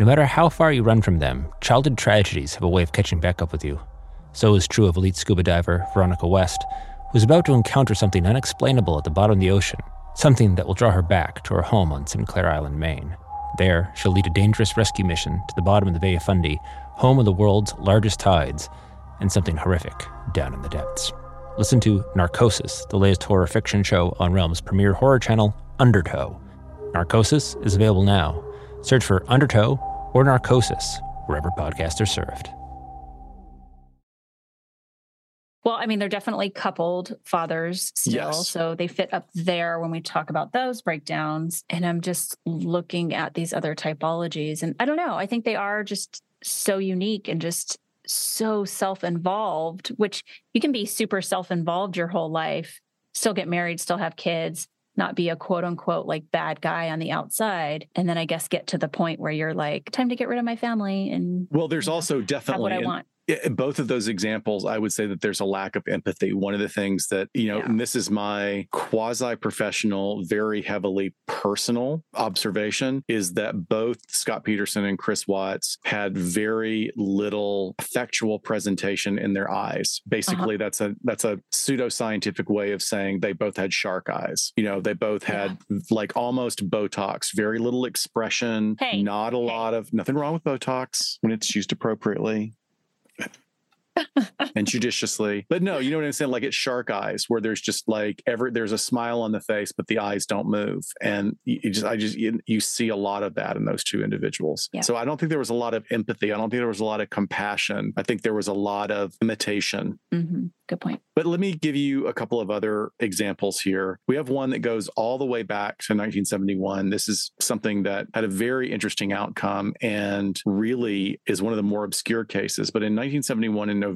No matter how far you run from them, childhood tragedies have a way of catching back up with you. So is true of elite scuba diver Veronica West, who's about to encounter something unexplainable at the bottom of the ocean, something that will draw her back to her home on Sinclair Island, Maine. There, she'll lead a dangerous rescue mission to the bottom of the Bay of Fundy, home of the world's largest tides, and something horrific down in the depths. Listen to Narcosis, the latest horror fiction show on Realm's premier horror channel, Undertow. Narcosis is available now. Search for Undertow or Narcosis wherever podcasts are served. Well, I mean, they're definitely coupled fathers still. Yes. So they fit up there when we talk about those breakdowns. And I'm just looking at these other typologies. And I don't know, I think they are just so unique and just so self involved, which you can be super self involved your whole life, still get married, still have kids, not be a quote unquote like bad guy on the outside. And then I guess get to the point where you're like, time to get rid of my family and well, there's also definitely what I want both of those examples, I would say that there's a lack of empathy. One of the things that, you know, yeah. and this is my quasi professional, very heavily personal observation, is that both Scott Peterson and Chris Watts had very little affectual presentation in their eyes. Basically, uh-huh. that's a that's a pseudoscientific way of saying they both had shark eyes. You know, they both had yeah. like almost Botox, very little expression, hey, not a hey. lot of nothing wrong with Botox when it's used appropriately and judiciously. But no, you know what I'm saying? Like it's shark eyes, where there's just like ever there's a smile on the face, but the eyes don't move. And you just I just you, you see a lot of that in those two individuals. Yeah. So I don't think there was a lot of empathy. I don't think there was a lot of compassion. I think there was a lot of imitation. Mm-hmm. Good point. But let me give you a couple of other examples here. We have one that goes all the way back to 1971. This is something that had a very interesting outcome and really is one of the more obscure cases. But in 1971, in November,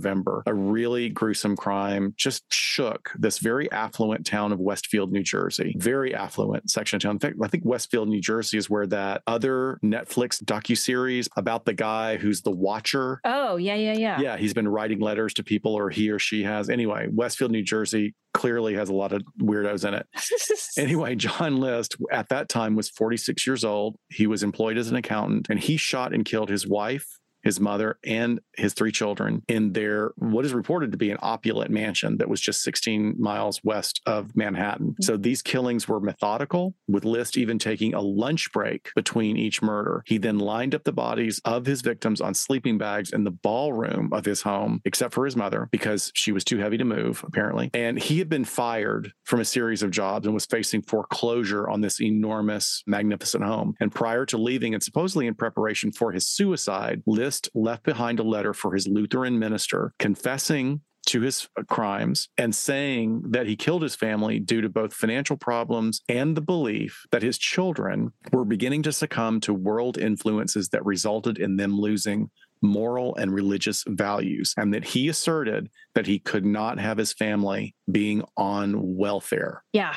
a really gruesome crime just shook this very affluent town of Westfield, New Jersey. Very affluent section of town. In fact, I think Westfield, New Jersey is where that other Netflix docuseries about the guy who's the watcher. Oh, yeah, yeah, yeah. Yeah, he's been writing letters to people or he or she has has. Anyway, Westfield, New Jersey clearly has a lot of weirdos in it. anyway, John List at that time was 46 years old. He was employed as an accountant and he shot and killed his wife, his mother, and his three children in their what is reported to be an opulent mansion that was just 16 miles west of Manhattan. Mm-hmm. So these killings were methodical, with List even taking a lunch break between each murder. He then lined up the bodies of his victims on sleeping bags in the ballroom of his home, except for his mother, because she was too heavy to move, apparently. And he had been fired from a series of jobs and was facing foreclosure on this enormous, magnificent home. And prior to leaving, and supposedly in preparation for his suicide, List left behind a letter for his Lutheran minister confessing to his uh, crimes and saying that he killed his family due to both financial problems and the belief that his children were beginning to succumb to world influences that resulted in them losing moral and religious values, and that he asserted that he could not have his family being on welfare. Yeah.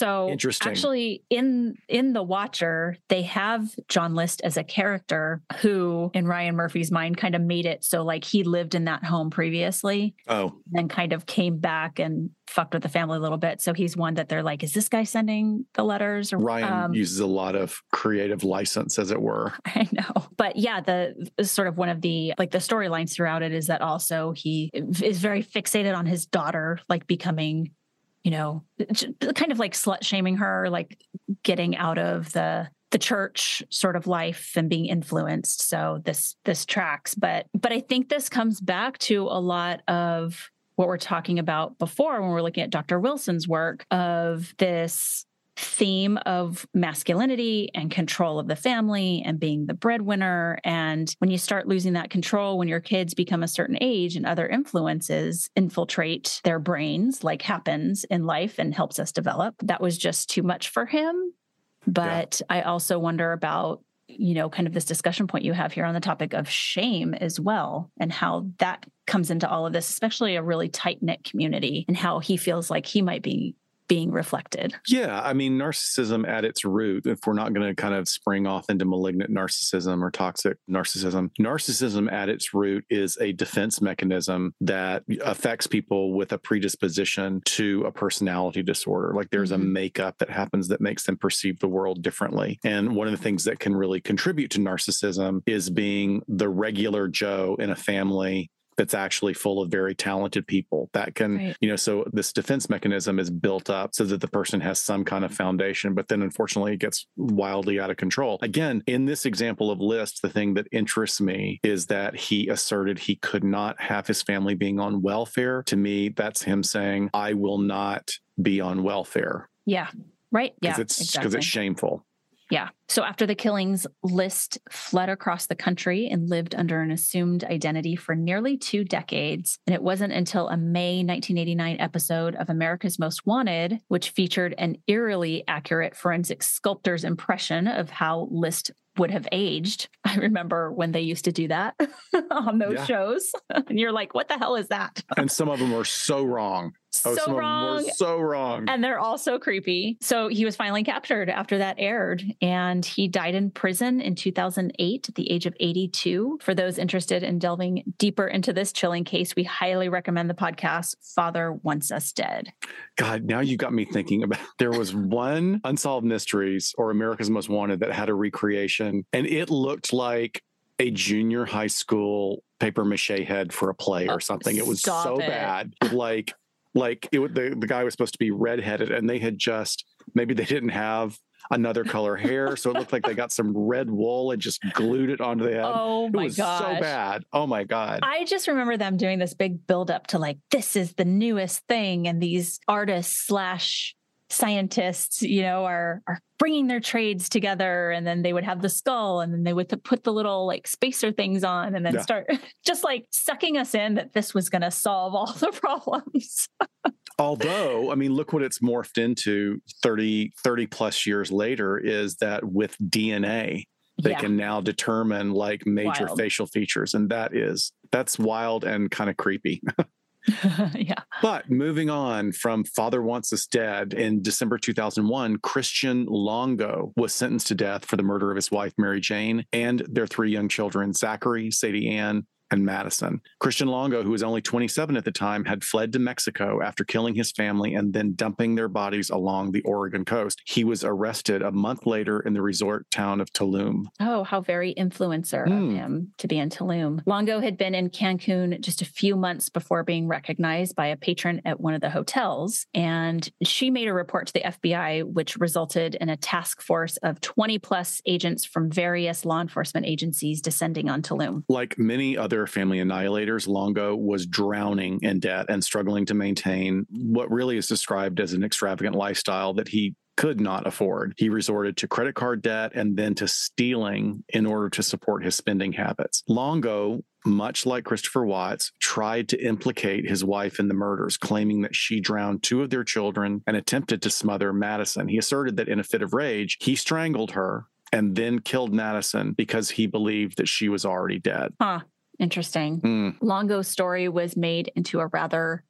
So interesting. Actually, in in The Watcher, they have John List as a character who, in Ryan Murphy's mind, kind of made it so like he lived in that home previously. Oh. And kind of came back and fucked with the family a little bit. So he's one that they're like, is this guy sending the letters? Or, Ryan um, uses a lot of creative license, as it were. I know. But yeah, the sort of one of the like the storylines throughout it is that also he is very fixated on his daughter, like becoming you know, kind of like slut shaming her, like getting out of the the church sort of life and being influenced. So this this tracks, but but I think this comes back to a lot of what we're talking about before when we're looking at Dr. Wilson's work of this theme of masculinity and control of the family and being the breadwinner. And when you start losing that control, when your kids become a certain age and other influences infiltrate their brains, like happens in life and helps us develop, that was just too much for him. But yeah. I also wonder about you know, kind of this discussion point you have here on the topic of shame as well, and how that comes into all of this, especially a really tight knit community, and how he feels like he might be being reflected. Yeah. I mean, narcissism at its root, if we're not going to kind of spring off into malignant narcissism or toxic narcissism, narcissism at its root is a defense mechanism that affects people with a predisposition to a personality disorder. Like there's mm-hmm. a makeup that happens that makes them perceive the world differently. And one of the things that can really contribute to narcissism is being the regular Joe in a family that's actually full of very talented people that can, right. you know, so this defense mechanism is built up so that the person has some kind of foundation, but then unfortunately it gets wildly out of control. Again, in this example of List, the thing that interests me is that he asserted he could not have his family being on welfare. To me, that's him saying, I will not be on welfare. Yeah. Right. Yeah. Because it's because exactly. it's shameful. Yeah. So after the killings, List fled across the country and lived under an assumed identity for nearly two decades. And it wasn't until a May 1989 episode of America's Most Wanted, which featured an eerily accurate forensic sculptor's impression of how List would have aged. I remember when they used to do that on those Yeah. shows. and you're like, what the hell is that? and some of them were so wrong. oh, So wrong. of them were so wrong. And they're all so creepy. So he was finally captured after that aired, and he died in prison in 2008 at the age of 82. For those interested in delving deeper into this chilling case, we highly recommend the podcast Father Wants Us Dead. God, now you got me thinking about there was one Unsolved Mysteries or America's Most Wanted that had a recreation, and it looked like a junior high school paper mache head for a play or oh, something. It was stop so it. bad. Like, like it the, the guy was supposed to be redheaded and they had just maybe they didn't have another color hair. So it looked like they got some red wool and just glued it onto the head. Oh it my was so bad. Oh my God. I just remember them doing this big build up to like, this is the newest thing. And these artists slash scientists, you know, are, are bringing their trades together. And then they would have the skull and then they would put the little like spacer things on and then Yeah. start just like sucking us in that this was going to solve all the problems. Although, I mean, look what it's morphed into 30, 30 plus years later is that with DNA, they Yeah. can now determine like major Wild. facial features. And that is, that's wild and kind of creepy. yeah. But moving on from Father Wants Us Dead in December 2001, Christian Longo was sentenced to death for the murder of his wife, Mary Jane, and their three young children, Zachary, Sadie Ann, and Madison. Christian Longo, who was only 27 at the time, had fled to Mexico after killing his family and then dumping their bodies along the Oregon coast. He was arrested a month later in the resort town of Tulum. Oh, how very influencer Hmm. of him to be in Tulum. Longo had been in Cancun just a few months before being recognized by a patron at one of the hotels. And she made a report to the FBI, which resulted in a task force of 20 plus agents from various law enforcement agencies descending on Tulum. Like many other family annihilators, Longo was drowning in debt and struggling to maintain what really is described as an extravagant lifestyle that he could not afford. He resorted to credit card debt and then to stealing in order to support his spending habits. Longo much like Christopher Watts, tried to implicate his wife in the murders, claiming that she drowned two of their children and attempted to smother Madison. He asserted that in a fit of rage, he strangled her and then killed Madison because he believed that she was already dead. Huh. Interesting. Mm. Longo's story was made into a rather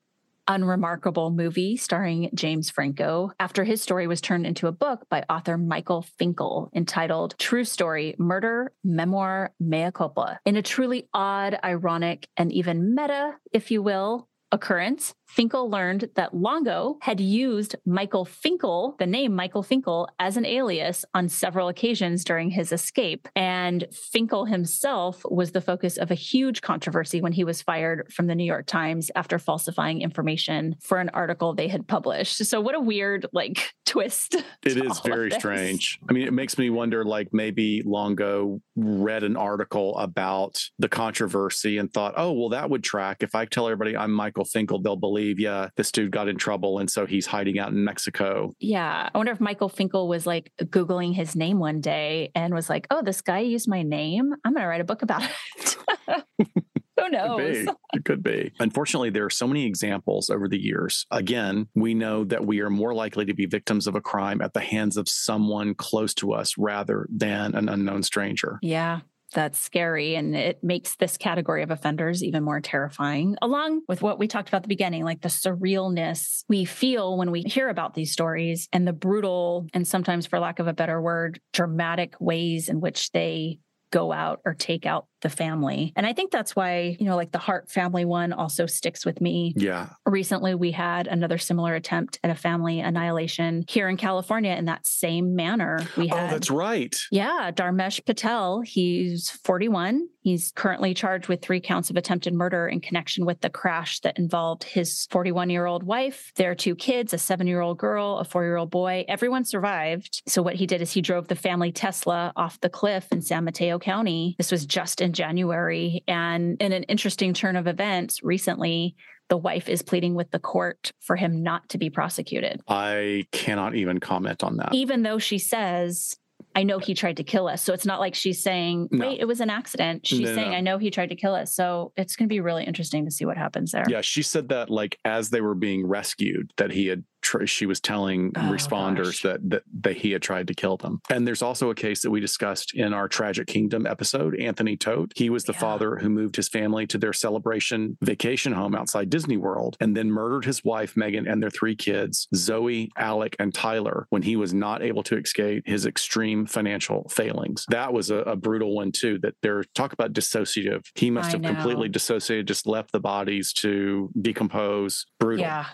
unremarkable movie starring James Franco after his story was turned into a book by author Michael Finkel entitled True Story Murder, Memoir, Mea Culpa. In a truly odd, ironic, and even meta, if you will, occurrence, Finkel learned that Longo had used Michael Finkel, the name Michael Finkel, as an alias on several occasions during his escape. And Finkel himself was the focus of a huge controversy when he was fired from the New York Times after falsifying information for an article they had published. So, what a weird, like, twist. It is very strange. I mean, it makes me wonder like maybe Longo read an article about the controversy and thought, oh, well, that would track. If I tell everybody I'm Michael Finkel, they'll believe, yeah, this dude got in trouble. And so he's hiding out in Mexico. Yeah. I wonder if Michael Finkel was like Googling his name one day and was like, oh, this guy used my name. I'm going to write a book about it. Who knows? It could be. Unfortunately, there are so many examples over the years. Again, we know that we are more likely to be victims of a crime at the hands of someone close to us rather than an unknown stranger. Yeah. That's scary. And it makes this category of offenders even more terrifying, along with what we talked about at the beginning, like the surrealness we feel when we hear about these stories and the brutal, and sometimes, for lack of a better word, dramatic ways in which they go out or take out the family. And I think that's why, you know, like the Hart family one also sticks with me. Yeah. Recently, we had another similar attempt at a family annihilation here in California in that same manner. We Oh, that's right. yeah, Dharmesh Patel. He's 41. He's currently charged with three counts of attempted murder in connection with the crash that involved his 41 year old wife, their two kids, a seven year old girl, a four year old boy. Everyone survived. So, what he did is he drove the family Tesla off the cliff in San Mateo County. This was just in January. And in an interesting turn of events recently, the wife is pleading with the court for him not to be prosecuted I cannot even comment on that. even though she says, I know he tried to kill us. So it's not like she's saying, No. wait, it was an accident. She's No, saying, no. I know he tried to kill us. So it's going to be really interesting to see what happens there. Yeah, she said that like as they were being rescued, that he had tr- she was telling Oh, responders that that that he had tried to kill them. And there's also a case that we discussed in our Tragic Kingdom episode. Anthony Todt, he was the father who moved his family to their celebration vacation home outside Disney World, and then murdered his wife Megan and their three kids, Zoe, Alek, and Tyler, when he was not able to escape his extreme financial failings. That was a, a brutal one too. That they're talk about dissociative. He must I have completely dissociated, just left the bodies to decompose. Brutal. Yeah.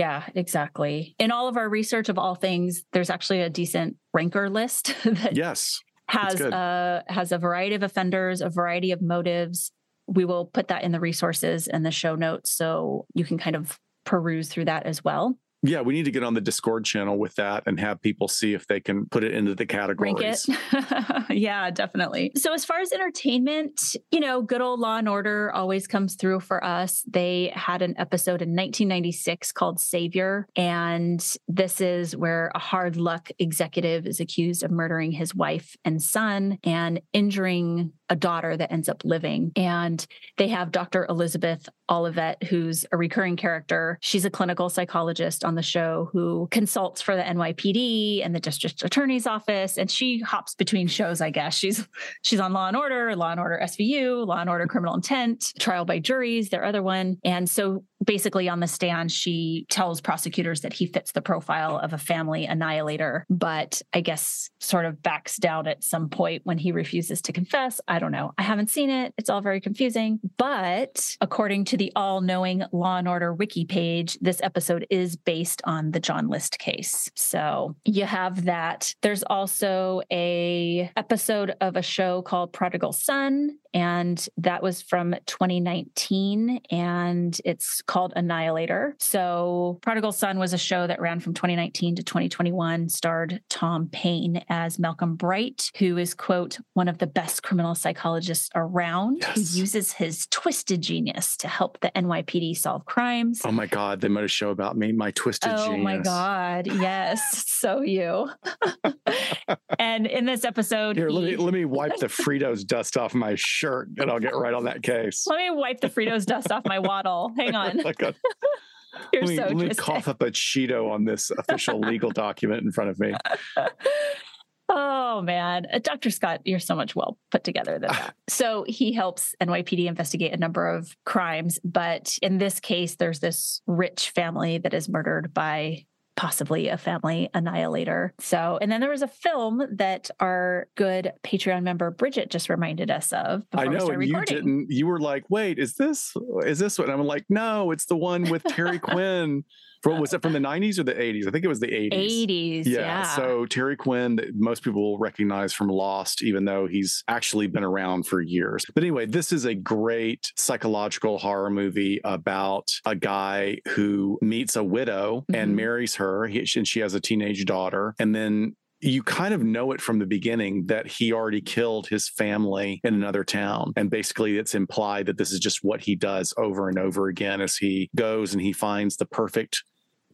Yeah, exactly. In all of our research of all things, there's actually a decent ranker list that Yes. Has a uh, has a variety of offenders, a variety of motives. We will put that in the resources and the show notes so you can kind of peruse through that as well. Yeah, we need to get on the Discord channel with that and have people see if they can put it into the categories. Yeah, definitely. So as far as entertainment, you know, good old Law and Order always comes through for us. They had an episode in 1996 called Savior, and this is where a hard luck executive is accused of murdering his wife and son and injuring a daughter that ends up living. And they have Dr. Elizabeth Olivet, who's a recurring character. She's a clinical psychologist on the show who consults for the NYPD and the district attorney's office. And she hops between shows, I guess. She's she's on Law and Order, Law and Order SVU, Law and Order Criminal Intent, Trial by Juries, their other one. And so basically on the stand, she tells prosecutors that he fits the profile of a family annihilator, but I guess sort of backs down at some point when he refuses to confess. I don't know. I haven't seen it. It's all very confusing. But according to the all knowing Law and Order wiki page, this episode is based on the John List case. So you have that. There's also a episode of a show called Prodigal Son and that was from 2019 and it's called Annihilator. So Prodigal Son was a show that ran from 2019 to 2021 starred Tom Payne as Malcolm Bright who is quote one of the best criminal psychologists around who uses his twisted genius to help the NYPD solve crimes. Oh my God, they made a show about me, my twisted Oh genius. Oh my God. Yes. So you. and in this episode, Here, let me let me wipe the Fritos dust off my shirt and I'll get right on that case. let me wipe the Fritos dust off my waddle. Hang on. You're let me, so let me cough up a Cheeto on this official legal document in front of me. Oh man, Uh, Dr. Scott, you're so much well put together than that. so he helps NYPD investigate a number of crimes, but in this case, there's this rich family that is murdered by possibly a family annihilator. So, and then there was a film that our good Patreon member Bridget just reminded us of. Before I know, and you recording. didn't. You were like, "Wait, is this is this one?" I'm like, "No, it's the one with Terry Quinn." From, was it from the 90s or the 80s? I think it was the 80s. 80s, yeah. So Terry Quinn, that most people will recognize from Lost, even though he's actually been around for years. But anyway, this is a great psychological horror movie about a guy who meets a widow and mm-hmm. marries her, he, and she has a teenage daughter, and then you kind of know it from the beginning that he already killed his family in another town. And basically, it's implied that this is just what he does over and over again as he goes and he finds the perfect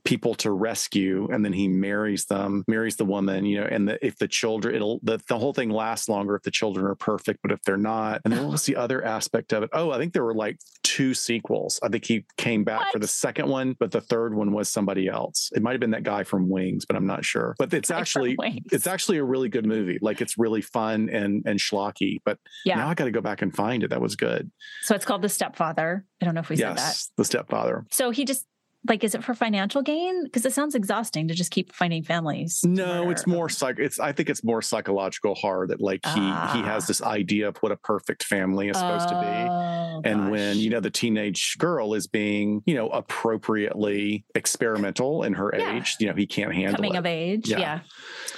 people to rescue and then he marries them marries the woman you know and the, if the children it'll the, the whole thing lasts longer if the children are perfect but if they're not and then what was the other aspect of it? Oh i think there were like two sequels. I think he came back for the second one but the third one was somebody else. It might have been that guy from wings but i'm not sure. But it's actually it's actually a really good movie. Like it's really fun and and schlocky but Yeah. now i got to go back and find it. That was good. So it's called The Stepfather. I don't know if we said that. the stepfather. So he just like is it for financial gain? Because it sounds exhausting to just keep finding families. No, murder. it's more psych. It's I think it's more psychological horror that like he he Ah. has this idea of what a perfect family is supposed to Oh, be, and when you know the teenage girl is being you know appropriately experimental in her Yeah. age, you know he can't handle coming it. of age. Yeah. Yeah.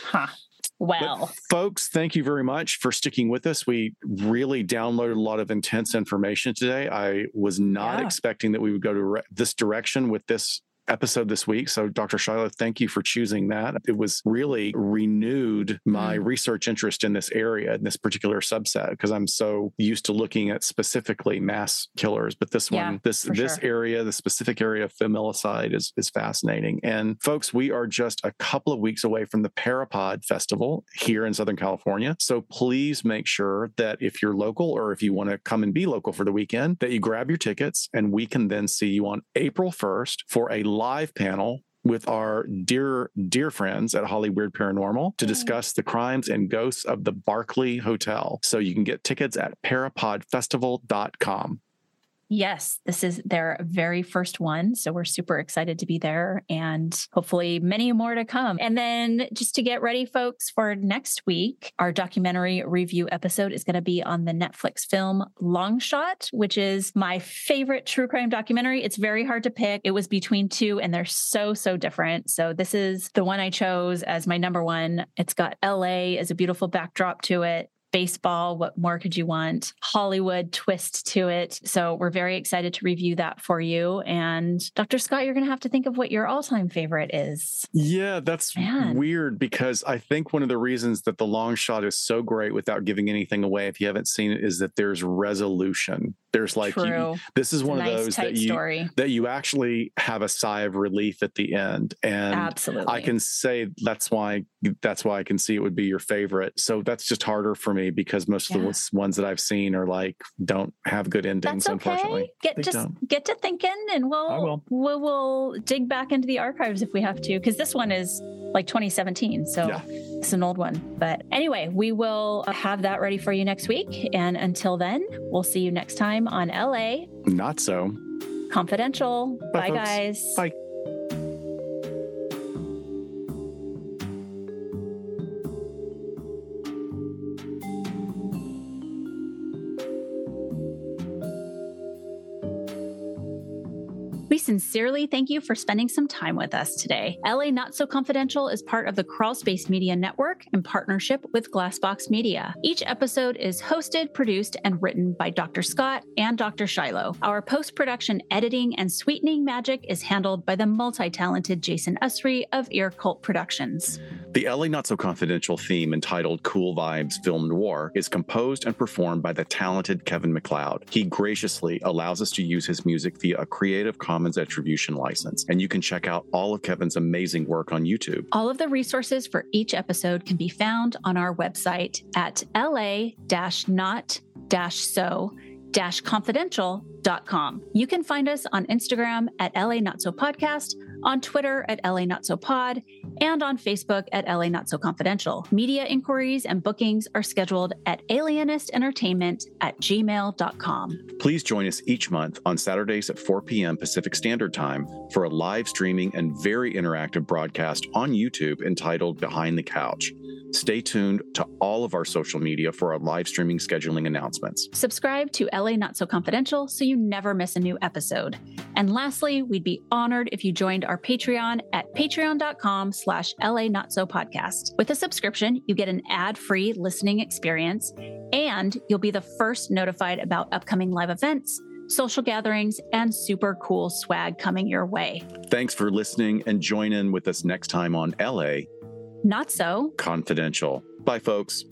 Huh. Well, Folks, thank you very much for sticking with us. We really downloaded a lot of intense information today. I was not Yeah. expecting that we would go to re- this direction with this episode this week. So, Dr. Shiloh, thank you for choosing that. It was really renewed my mm-hmm. research interest in this area, in this particular subset, because I'm so used to looking at specifically mass killers. But this Yeah, one, this this sure. area, the specific area of familicide is is fascinating. And folks, we are just a couple of weeks away from the Parapod Festival here in Southern California. So please make sure that if you're local or if you want to come and be local for the weekend, that you grab your tickets and we can then see you on April 1st for a live panel with our dear, dear friends at Hollyweird Paranormal to mm. discuss the crimes and ghosts of the Barclay Hotel. So you can get tickets at parapodfestival.com. Yes, this is their very first one. So we're super excited to be there and hopefully many more to come. And then just to get ready, folks, for next week, our documentary review episode is going to be on the Netflix film Long Shot, which is my favorite true crime documentary. It's very hard to pick. It was between two and they're so, so different. So this is the one I chose as my number one. It's got LA as a beautiful backdrop to it baseball. What more could you want? Hollywood twist to it. So we're very excited to review that for you. And Dr. Scott, you're going to have to think of what your all time favorite is. Yeah, that's Man. weird because I think one of the reasons that the long shot is so great without giving anything away, if you haven't seen it, is that there's resolution. There's like you- this is It's a one nice, of those that you story. that you actually have a sigh of relief at the end, and Absolutely. I can say that's why that's why I can see it would be your favorite. So that's just harder for me because most of the ones- ones that I've seen are like don't have good endings. That's Unfortunately. Get They just don't. get to thinking, and we'll will. we'll, we'll dig back into the archives if we have to, because this one is like 2017, so Yeah. it's an old one. But anyway, we will have that ready for you next week. And until then, we'll see you next time on LA not so. Confidential. Bye, Bye guys. Bye. Sincerely thank you for spending some time with us today. LA Not So Confidential is part of the Crawlspace Media Network in partnership with Glassbox Media. Each episode is hosted, produced, and written by Dr. Scott and Dr. Shiloh. Our post production editing and sweetening magic is handled by the multi talented Jason Usry of Ear Cult Productions. The LA Not So Confidential theme entitled Cool Vibes Film Noir is composed and performed by the talented Kevin MacLeod. He graciously allows us to use his music via a Creative Commons attribution license, and you can check out all of Kevin's amazing work on YouTube. All of the resources for each episode can be found on our website at la not so confidential.com. You can find us on Instagram at LA Not So Podcast, on Twitter at LA Not So Pod, and on Facebook at LA Not So Confidential. Media inquiries and bookings are scheduled at alienistentertainment at gmail.com. Please join us each month on Saturdays at 4 p.m. Pacific Standard Time for a live streaming and very interactive broadcast on YouTube entitled Behind the Couch. Stay tuned to all of our social media for our live streaming scheduling announcements. Subscribe to LA Not So Confidential so you never miss a new episode. And lastly, we'd be honored if you joined our Patreon at patreon.com slash LA Not So Podcast. With a subscription, you get an ad-free listening experience, and you'll be the first notified about upcoming live events, social gatherings, and super cool swag coming your way. Thanks for listening and join in with us next time on LA Not so Confidential. Bye, folks.